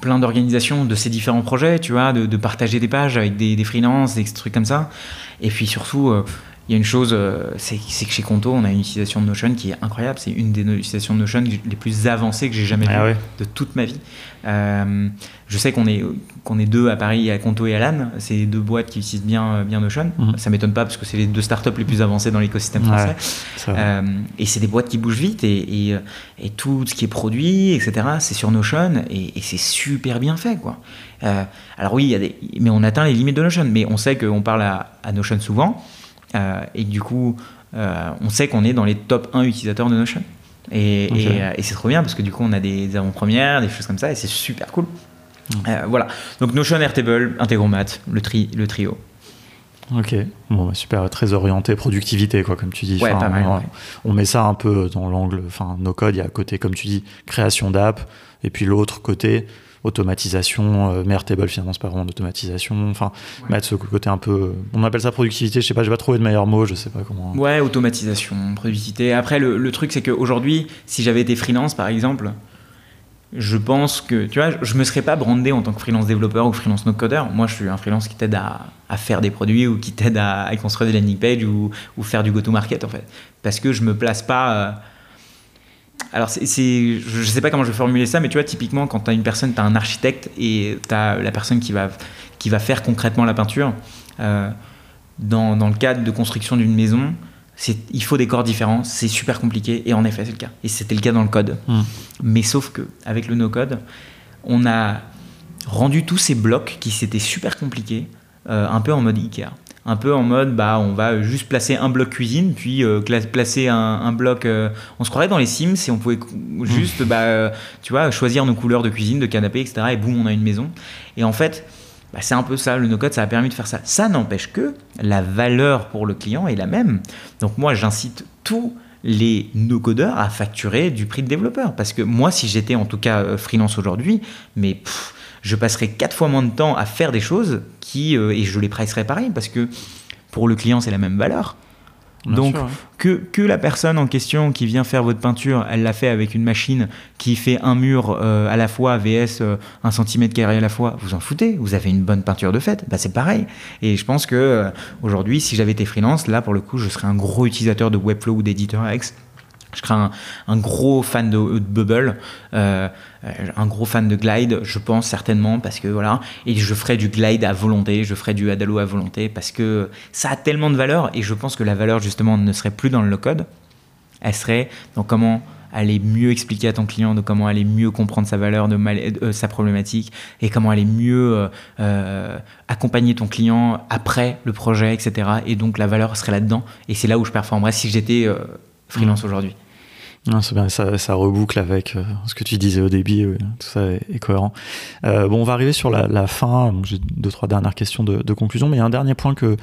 Speaker 2: plein d'organisations de ces différents projets, tu vois, de, partager des pages avec des, des freelances, des trucs comme ça. Et puis surtout, euh, il y a une chose, euh, c'est que chez Conto, on a une utilisation de Notion qui est incroyable. C'est une des utilisations de Notion les plus avancées que j'ai jamais ah vues de toute ma vie. Euh, je sais qu'on est, qu'on est deux à Paris, à Conto et à LAN. C'est deux boîtes qui utilisent bien, bien Notion. Mhm. Ça m'étonne pas parce que c'est les deux startups les plus avancées dans l'écosystème français. Euh, et c'est des boîtes qui bougent vite et, et, tout ce qui est produit, etc., c'est sur Notion et, c'est super bien fait. Quoi. alors oui, il y a des, mais on atteint les limites de Notion. Mais on sait qu'on parle à, à Notion souvent. Euh, et du coup, euh, on sait qu'on est dans les top 1 utilisateurs de Notion. Et, euh, et, c'est trop bien parce que du coup, on a des avant-premières, des choses comme ça, et c'est super cool. voilà. Donc Notion, Airtable, Integromat, le, tri, le trio.
Speaker 1: Ok, bon, bah, super, très orienté productivité, quoi, comme tu dis.
Speaker 2: Ouais, pas mal,
Speaker 1: on, met ça un peu dans l'angle, enfin, nos codes, il y a à côté, comme tu dis, création d'app, et puis l'autre côté, automatisation, euh, mais Airtable finalement c'est pas vraiment d'automatisation, enfin mettre ce côté un peu, on appelle ça productivité, je sais pas, j'ai pas trouvé de meilleur mot, je sais pas comment.
Speaker 2: Ouais, automatisation, productivité. Après le, le truc c'est qu'aujourd'hui, si j'avais été freelance par exemple, je pense que, tu vois, je me serais pas brandé en tant que freelance développeur ou freelance no coder. Moi, je suis un freelance qui t'aide à, à, faire des produits ou qui t'aide à, à, construire des landing pages ou, ou faire du go-to-market, en fait. Parce que je me place pas. Euh... Alors, c'est, je sais pas comment je vais formuler ça, mais tu vois, typiquement, quand tu as une personne, tu as un architecte et tu as la personne qui va, qui va faire concrètement la peinture. Euh, dans, dans, le cadre de construction d'une maison, il faut des corps différents, c'est super compliqué, et en effet, c'est le cas. Et c'était le cas dans le code. Mm. Mais sauf que, avec le no-code, on a rendu tous ces blocs qui s'étaient super compliqués euh, un peu en mode Ikea. Un peu en mode, bah, on va juste placer un bloc cuisine, puis euh, placer un, un bloc. Euh, on se croirait dans les Sims et on pouvait juste, mm. bah, tu vois, choisir nos couleurs de cuisine, de canapé, etc. Et boum, on a une maison. Et en fait, bah, c'est un peu ça, le no-code, ça a permis de faire ça. Ça n'empêche que la valeur pour le client est la même. Donc moi, j'incite tous les no-codeurs à facturer du prix de développeur. Parce que moi, si j'étais en tout cas euh, freelance aujourd'hui, mais je passerais quatre fois moins de temps à faire des choses qui, euh, et je les pricerais pareil, parce que pour le client, c'est la même valeur. Donc, que, que, la personne en question qui vient faire votre peinture, elle l'a fait avec une machine qui fait un mur euh, à la fois, VS euh, un centimètre carré à la fois, vous en foutez, vous avez une bonne peinture de fait, bah, c'est pareil. Et je pense que euh, aujourd'hui, si j'avais été freelance, là pour le coup, je serais un gros utilisateur de Webflow ou d'éditeur X je serais un, gros fan de, Bubble, euh, un gros fan de Glide, je pense certainement, parce que voilà, et je ferai du Glide à volonté, je ferai du Adalo à volonté, parce que ça a tellement de valeur, et je pense que la valeur justement ne serait plus dans le low-code, elle serait dans comment aller mieux expliquer à ton client, de comment aller mieux comprendre sa valeur, de euh, sa problématique, et comment aller mieux euh, euh, accompagner ton client après le projet, etc. Et donc la valeur serait là-dedans, et c'est là où je performerais. Si j'étais freelance mmh. aujourd'hui.
Speaker 1: Non, c'est bien, ça, ça, reboucle avec euh, ce que tu disais au début, tout ça est, cohérent. Euh, bon, on va arriver sur la, la fin, j'ai deux, trois dernières questions de, de, conclusion, mais il y a un dernier point que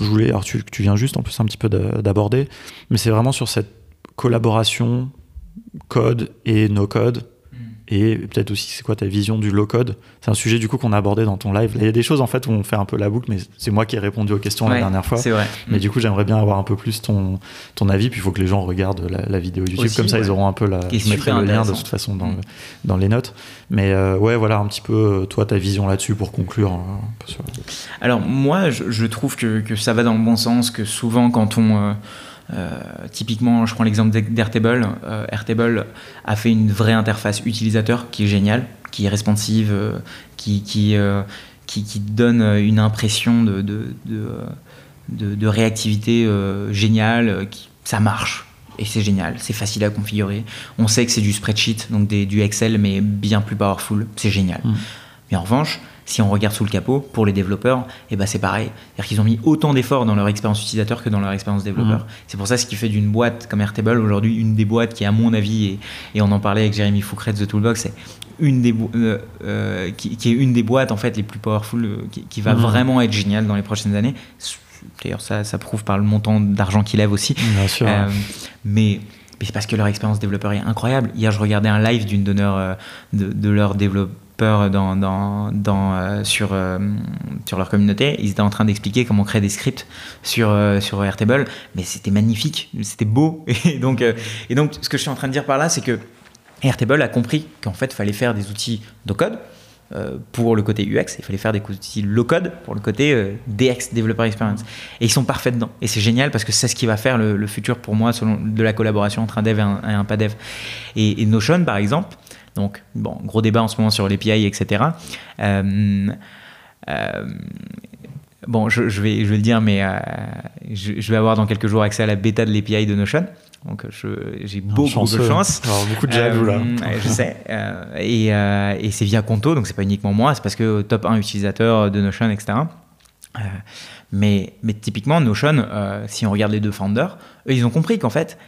Speaker 1: je voulais, alors tu, tu viens juste en plus un petit peu d'aborder, mais c'est vraiment sur cette collaboration code et no code et peut-être aussi c'est quoi ta vision du low code c'est un sujet du coup qu'on a abordé dans ton live. Il y a des choses en fait où on fait un peu la boucle mais c'est moi qui ai répondu aux questions la dernière fois.
Speaker 2: c'est vrai.
Speaker 1: Mais du coup j'aimerais bien avoir un peu plus ton ton avis puis il faut que les gens regardent la, vidéo YouTube. Comme ça ils auront un peu la je mettrai le lien de toute façon dans, mm. dans les notes. Mais euh, ouais voilà un petit peu euh, toi ta vision là-dessus pour conclure hein,
Speaker 2: alors moi je, je trouve que, que, ça va dans le bon sens que souvent quand on euh, typiquement, je prends l'exemple d'Airtable. Euh, Airtable a fait une vraie interface utilisateur qui est géniale, qui est responsive, euh, qui, qui, qui, qui, donne une impression de, de, de, de réactivité géniale. Qui, ça marche. Et c'est génial, c'est facile à configurer. On sait que c'est du spreadsheet, donc des, du Excel, mais bien plus powerful. C'est génial. Mm. Mais en revanche, si on regarde sous le capot, pour les développeurs, eh ben c'est pareil. C'est-à-dire qu'ils ont mis autant d'efforts dans leur expérience utilisateur que dans leur expérience développeur. Mmh. C'est pour ça ce qui fait d'une boîte comme Airtable aujourd'hui une des boîtes qui, à mon avis, et, on en parlait avec Jérémy Foucret de The Toolbox, c'est une des euh, euh, qui, est une des boîtes en fait les plus powerful, euh, qui, va mmh. vraiment être géniale dans les prochaines années. D'ailleurs, ça, ça prouve par le montant d'argent qu'ils lèvent aussi.
Speaker 1: Bien sûr.
Speaker 2: mais c'est parce que leur expérience développeur est incroyable. Hier, je regardais un live d'une donneur de, de leur développeur peur dans, dans, dans euh, sur, euh, sur leur communauté. Ils étaient en train d'expliquer comment créer des scripts sur, euh, sur Airtable, mais c'était magnifique, c'était beau. Et donc, et donc, ce que je suis en train de dire par là, c'est que Airtable a compris qu'en fait, il fallait faire des outils de code pour le côté UX, il fallait faire des outils low code pour le côté DX, Developer Experience. Et ils sont parfaits dedans. Et c'est génial parce que c'est ce qui va faire le, futur pour moi selon de la collaboration entre un dev et un, et pas dev. Et Notion, par exemple, donc, bon, gros débat en ce moment sur l'API, etc. Euh, euh, bon, je, vais, je vais le dire, mais euh, je, vais avoir dans quelques jours accès à la bêta de l'API de Notion. Donc, j'ai beaucoup de chance.
Speaker 1: Alors, beaucoup de jaloux là.
Speaker 2: je sais. et, et c'est via Conto, donc c'est pas uniquement moi, c'est parce que top 1 utilisateur de Notion, etc. mais, mais typiquement, Notion, si on regarde les deux founders, eux, ils ont compris qu'en fait,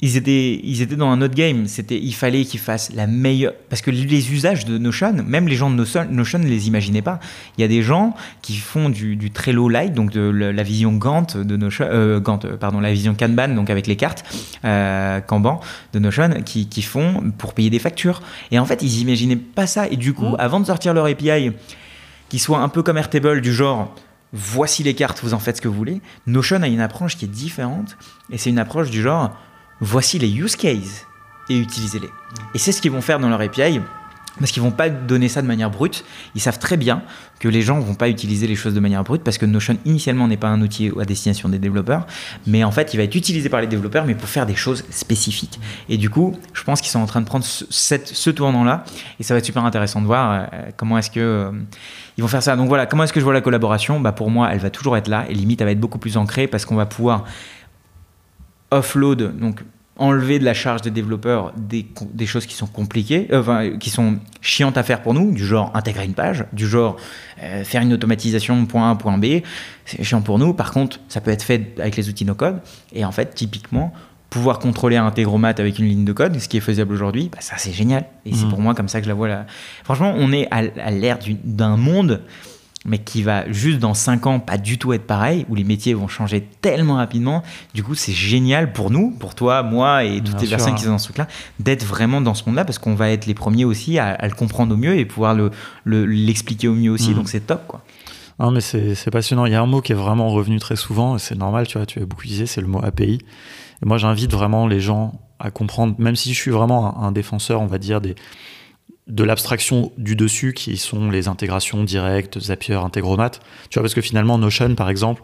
Speaker 2: ils étaient, ils étaient dans un autre game. C'était, il fallait qu'ils fassent la meilleure. Parce que les usages de Notion, même les gens de Notion, ne les imaginaient pas. Il y a des gens qui font du, du Trello Light, donc de la vision Gantt de Notion, euh, Gantt, euh, pardon, la vision Kanban, donc avec les cartes euh, Kanban de Notion, qui, qui, font pour payer des factures. Et en fait, ils imaginaient pas ça. Et du coup, mmh. avant de sortir leur API, qui soit un peu comme Airtable, du genre voici les cartes, vous en faites ce que vous voulez. Notion a une approche qui est différente. Et c'est une approche du genre voici les use cases et utilisez-les. Et c'est ce qu'ils vont faire dans leur API. Parce qu'ils vont pas donner ça de manière brute. Ils savent très bien que les gens vont pas utiliser les choses de manière brute parce que Notion initialement n'est pas un outil à destination des développeurs, mais en fait il va être utilisé par les développeurs mais pour faire des choses spécifiques. Et du coup, je pense qu'ils sont en train de prendre ce, tournant-là et ça va être super intéressant de voir euh, comment est-ce que euh, ils vont faire ça. Donc voilà, comment est-ce que je vois la collaboration? Bah pour moi, elle va toujours être là et limite elle va être beaucoup plus ancrée parce qu'on va pouvoir offload donc enlever de la charge des développeurs des, des choses qui sont compliquées, euh, enfin, qui sont chiantes à faire pour nous, du genre intégrer une page, du genre euh, faire une automatisation point A, point B, c'est chiant pour nous. Par contre, ça peut être fait avec les outils no-code. Et en fait, typiquement, pouvoir contrôler un intégromat avec une ligne de code, ce qui est faisable aujourd'hui, bah, ça c'est génial. Et c'est mmh. pour moi comme ça que je la vois là. Franchement, on est à l'ère d'un monde mais qui va juste dans 5 ans pas du tout être pareil, où les métiers vont changer tellement rapidement. Du coup, c'est génial pour nous, pour toi, moi et toutes les personnes qui sont dans ce truc-là, d'être vraiment dans ce monde-là, parce qu'on va être les premiers aussi à, le comprendre au mieux et pouvoir l'expliquer le, au mieux aussi. Mhm. Donc c'est top, quoi.
Speaker 1: Non, mais c'est passionnant. Il y a un mot qui est vraiment revenu très souvent, et c'est normal, tu vois, tu as beaucoup utilisé, c'est le mot API. Et moi, j'invite vraiment les gens à comprendre, même si je suis vraiment un défenseur, on va dire, des, de l'abstraction du dessus qui sont les intégrations directes, Zapier, Integromat. Tu vois, parce que finalement, Notion, par exemple,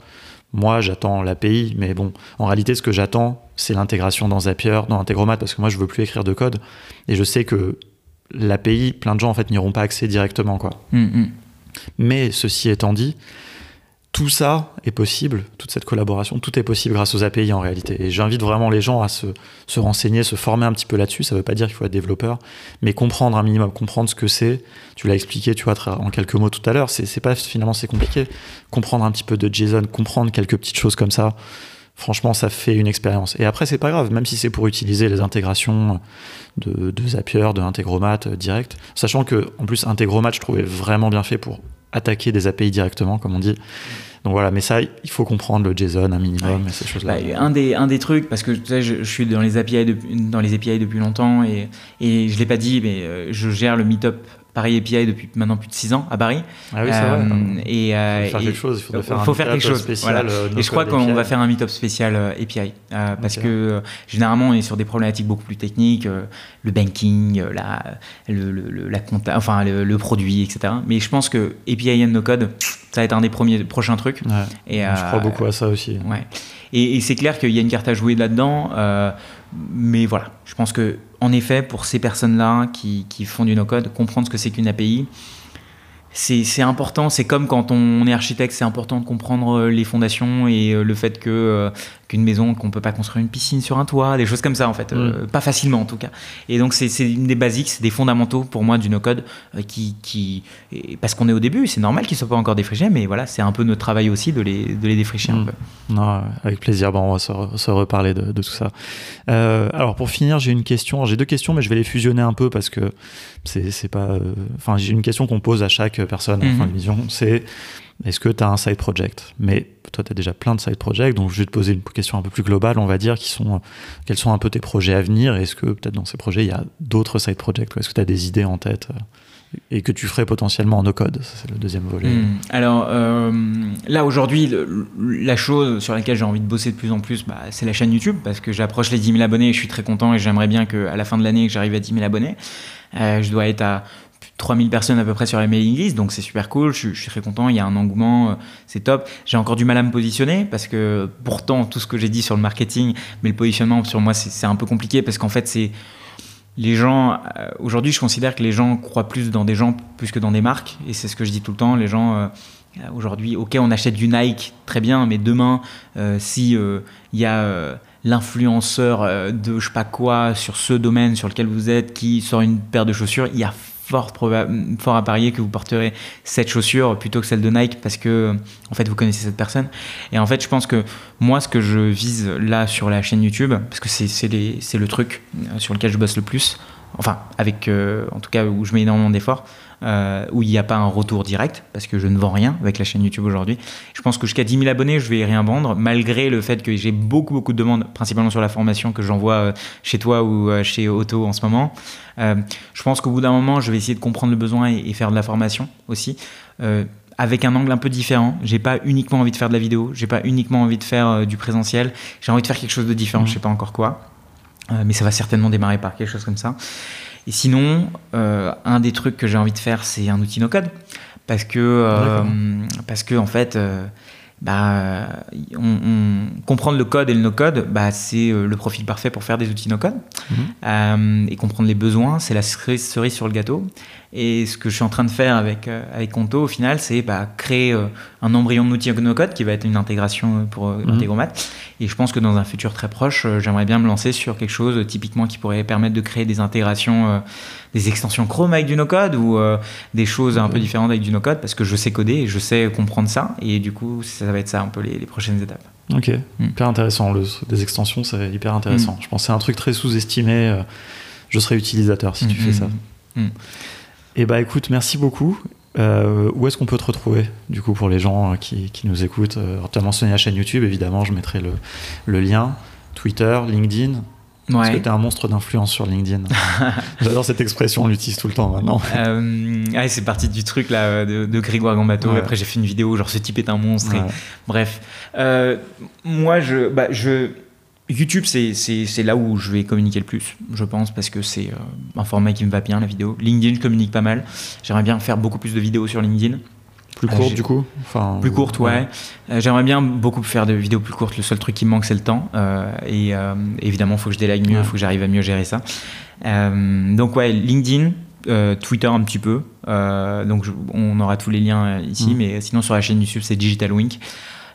Speaker 1: moi, j'attends l'API, mais bon, en réalité, ce que j'attends, c'est l'intégration dans Zapier, dans Integromat, parce que moi, je veux plus écrire de code. Et je sais que l'API, plein de gens, en fait, n'iront pas accéder directement, quoi. Mm, mm. Mais ceci étant dit, tout ça est possible, toute cette collaboration, tout est possible grâce aux API en réalité. Et j'invite vraiment les gens à se, renseigner, se former un petit peu là-dessus. Ça ne veut pas dire qu'il faut être développeur, mais comprendre un minimum, comprendre ce que c'est. Tu l'as expliqué, tu vois, en quelques mots tout à l'heure. C'est pas finalement c'est compliqué. Comprendre un petit peu de JSON, comprendre quelques petites choses comme ça. Franchement, ça fait une expérience. Et après, c'est pas grave, même si c'est pour utiliser les intégrations de, de Zapier, de Integromat euh, direct. Sachant que, en plus, Integromat, je trouvais vraiment bien fait pour attaquer des API directement, comme on dit. Donc voilà, mais ça, il faut comprendre le JSON un minimum et ces choses-là.
Speaker 2: Bah, un, des, un des trucs, parce que tu sais, je, suis dans les API, dans les API depuis longtemps et, et je ne l'ai pas dit, mais euh, je gère le Meetup Paris API depuis maintenant plus de 6 ans à Paris.
Speaker 1: Ah oui, c'est vrai. Euh, et,
Speaker 2: euh,
Speaker 1: il faut faire quelque chose.
Speaker 2: Il faut, faire, quelque chose. Spécial, euh, Et je crois qu'on va faire un meetup spécial API parce que généralement on est sur des problématiques beaucoup plus techniques, le banking, la, le, la compta, enfin le, produit, etc. Mais je pense que API and no code, ça va être un des premiers prochains trucs.
Speaker 1: Et, je crois beaucoup à ça aussi.
Speaker 2: Ouais. Et, et c'est clair qu'il y a une carte à jouer là-dedans. mais voilà, je pense que en effet, pour ces personnes-là qui, font du no-code, comprendre ce que c'est qu'une API, c'est important. C'est comme quand on est architecte, c'est important de comprendre euh, les fondations et euh, le fait que euh, qu'une maison, qu'on peut pas construire une piscine sur un toit, des choses comme ça en fait, mm. pas facilement en tout cas. Et donc c'est une des basiques, c'est des fondamentaux pour moi du no-code qui, qui parce qu'on est au début, c'est normal qu'ils soient pas encore défrichés, mais voilà, c'est un peu notre travail aussi de les, de les défricher un
Speaker 1: mm. peu. Non, avec plaisir. Bon, on va se, reparler de, tout ça. alors pour finir, j'ai une question. J'ai deux questions, mais je vais les fusionner un peu parce que c'est pas. Enfin, j'ai une question qu'on pose à chaque personne à la fin de l'émission, c'est est-ce que tu as un side project? Mais toi, tu as déjà plein de side projects, donc je vais te poser une question un peu plus globale, on va dire, quels sont un peu tes projets à venir? Est-ce que peut-être dans ces projets, il y a d'autres side projects Est-ce que tu as des idées en tête euh, et que tu ferais potentiellement en no-code? C'est le deuxième volet. Hmm.
Speaker 2: Alors euh, là, aujourd'hui, la chose sur laquelle j'ai envie de bosser de plus en plus, bah, c'est la chaîne YouTube, parce que j'approche les 10 000 abonnés et je suis très content et j'aimerais bien qu'à la fin de l'année, j'arrive à 10 000 abonnés. Euh, je dois être à 3000 personnes à peu près sur la mailing list, donc c'est super cool, je, suis très content, il y a un engouement, euh, c'est top. J'ai encore du mal à me positionner parce que pourtant tout ce que j'ai dit sur le marketing, mais le positionnement sur moi c'est un peu compliqué parce qu'en fait c'est les gens euh, aujourd'hui je considère que les gens croient plus dans des gens plus que dans des marques et c'est ce que je dis tout le temps, les gens euh, aujourd'hui ok on achète du Nike très bien mais demain si il y a l'influenceur de je sais pas quoi sur ce domaine sur lequel vous êtes qui sort une paire de chaussures, il y a fort, fort à parier que vous porterez cette chaussure plutôt que celle de Nike parce que en fait vous connaissez cette personne. Et en fait, je pense que moi, ce que je vise là sur la chaîne YouTube, parce que c'est le truc sur lequel je bosse le plus, enfin avec en tout cas où je mets énormément d'efforts, euh, où il n'y a pas un retour direct, parce que je ne vends rien avec la chaîne YouTube aujourd'hui. Je pense que jusqu'à 10 000 abonnés, je vais rien vendre, malgré le fait que j'ai beaucoup, beaucoup de demandes, principalement sur la formation que j'envoie euh, chez toi ou euh, chez Auto en ce moment. je pense qu'au bout d'un moment, je vais essayer de comprendre le besoin et, faire de la formation aussi. avec un angle un peu différent. J'ai pas uniquement envie de faire de la vidéo, j'ai pas uniquement envie de faire du présentiel. J'ai envie de faire quelque chose de différent, mmh. je sais pas encore quoi. mais ça va certainement démarrer par quelque chose comme ça. Et sinon, euh, un des trucs que j'ai envie de faire, c'est un outil no-code. Parce que, euh, parce que, en fait, euh, bah, on, comprendre le code et le no-code, bah, c'est le profil parfait pour faire des outils no-code. Mhm. et comprendre les besoins, c'est la cerise sur le gâteau. Et ce que je suis en train de faire avec, euh, avec Conto, au final, c'est bah, créer euh, un embryon d'outil no-code qui va être une intégration euh, pour mmh. Integromat. Et je pense que dans un futur très proche, j'aimerais bien me lancer sur quelque chose typiquement qui pourrait permettre de créer des intégrations, des extensions Chrome avec du no-code ou des choses un peu différentes avec du no-code parce que je sais coder et je sais comprendre ça. Et du coup, ça va être ça un peu les, prochaines étapes.
Speaker 1: Ok, mmh. hyper intéressant. Le, des extensions, c'est hyper intéressant. Mmh. Je pense que c'est un truc très sous-estimé. je serai utilisateur si tu fais ça. Eh bah écoute, merci beaucoup. Euh, où est-ce qu'on peut te retrouver, du coup, pour les gens euh, qui, nous écoutent euh, Tu as mentionné la chaîne YouTube, évidemment, je mettrai le, lien. Twitter, LinkedIn. Ouais. Est-ce que tu es un monstre d'influence sur LinkedIn J'adore cette expression, on l'utilise tout le temps maintenant.
Speaker 2: Euh, c'est parti du truc là de, Grégoire Gambato. Après, j'ai fait une vidéo, genre ce type est un monstre. bref. moi, je, bah, je, YouTube, c'est là où je vais communiquer le plus, je pense, parce que c'est euh, un format qui me va bien, la vidéo. LinkedIn, je communique pas mal. J'aimerais bien faire beaucoup plus de vidéos sur LinkedIn.
Speaker 1: Plus courte, euh, du coup
Speaker 2: enfin, Plus courte, ouais. Euh, j'aimerais bien beaucoup faire de vidéos plus courtes. Le seul truc qui me manque, c'est le temps. et évidemment, il faut que je délègue mieux, il faut que j'arrive à mieux gérer ça. donc, ouais, LinkedIn, Twitter un petit peu. donc, on aura tous les liens ici. Mm. Mais sinon, sur la chaîne YouTube, c'est Digital Wink.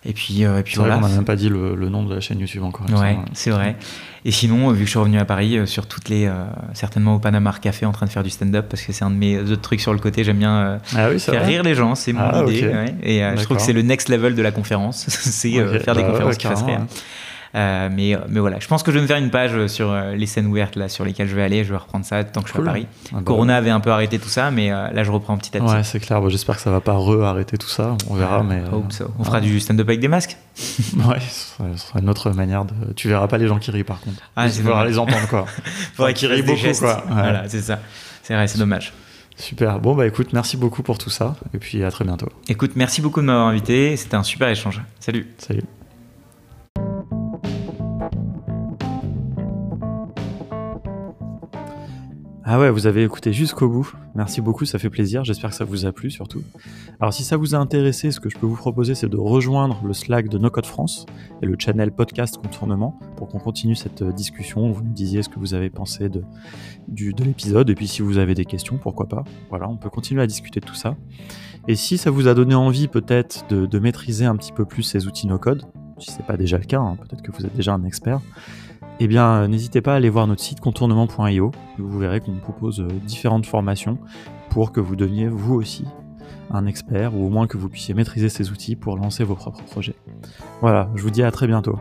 Speaker 2: Et puis, euh, et puis voilà.
Speaker 1: on n'a même pas dit le, nom de la chaîne YouTube encore.
Speaker 2: Ouais, c'est vrai. Et sinon, vu que je suis revenu à Paris, euh, sur toutes les, euh, certainement au Panama Café en train de faire du stand-up, parce que c'est un de mes autres trucs sur le côté. J'aime bien ah faire rire les gens, c'est mon ah, idée. Et je trouve que c'est le next level de la conférence, c'est faire des bah conférences qui fassent rire. Euh, mais, mais voilà, je pense que je vais me faire une page sur euh, les scènes ouvertes là, sur lesquelles je vais aller. Je vais reprendre ça tant que je suis à Paris. Ah bah Corona avait un peu arrêté tout ça, mais euh, là je reprends petit à petit.
Speaker 1: Ouais, c'est clair. J'espère que ça va pas re-arrêter tout ça. On verra. mais,
Speaker 2: On fera du stand-up avec des masques
Speaker 1: Ouais, ce sera, une autre manière de. Tu verras pas les gens qui rient par contre. Ah, tu verras les entendre quoi.
Speaker 2: Faudrait qu'ils rient beaucoup quoi. Voilà, c'est ça. C'est vrai, c'est dommage.
Speaker 1: Super. Bon, bah écoute, merci beaucoup pour tout ça. Et puis à très bientôt.
Speaker 2: Écoute, merci beaucoup de m'avoir invité. C'était un super échange. Salut.
Speaker 1: Salut. Ah ouais, vous avez écouté jusqu'au bout. Merci beaucoup, ça fait plaisir. J'espère que ça vous a plu surtout. Alors si ça vous a intéressé, ce que je peux vous proposer, c'est de rejoindre le Slack de No Code France et le channel podcast contournement pour qu'on continue cette euh, discussion. Vous me disiez ce que vous avez pensé de, de l'épisode et puis si vous avez des questions, pourquoi pas. Voilà, on peut continuer à discuter de tout ça. Et si ça vous a donné envie peut-être de, maîtriser un petit peu plus ces outils No Code, si c'est pas déjà le cas, hein, peut-être que vous êtes déjà un expert, eh bien, euh, n'hésitez pas à aller voir notre site contournement.io. Vous verrez qu'on propose euh, différentes formations pour que vous deveniez vous aussi un expert ou au moins que vous puissiez maîtriser ces outils pour lancer vos propres projets. Voilà, je vous dis à très bientôt.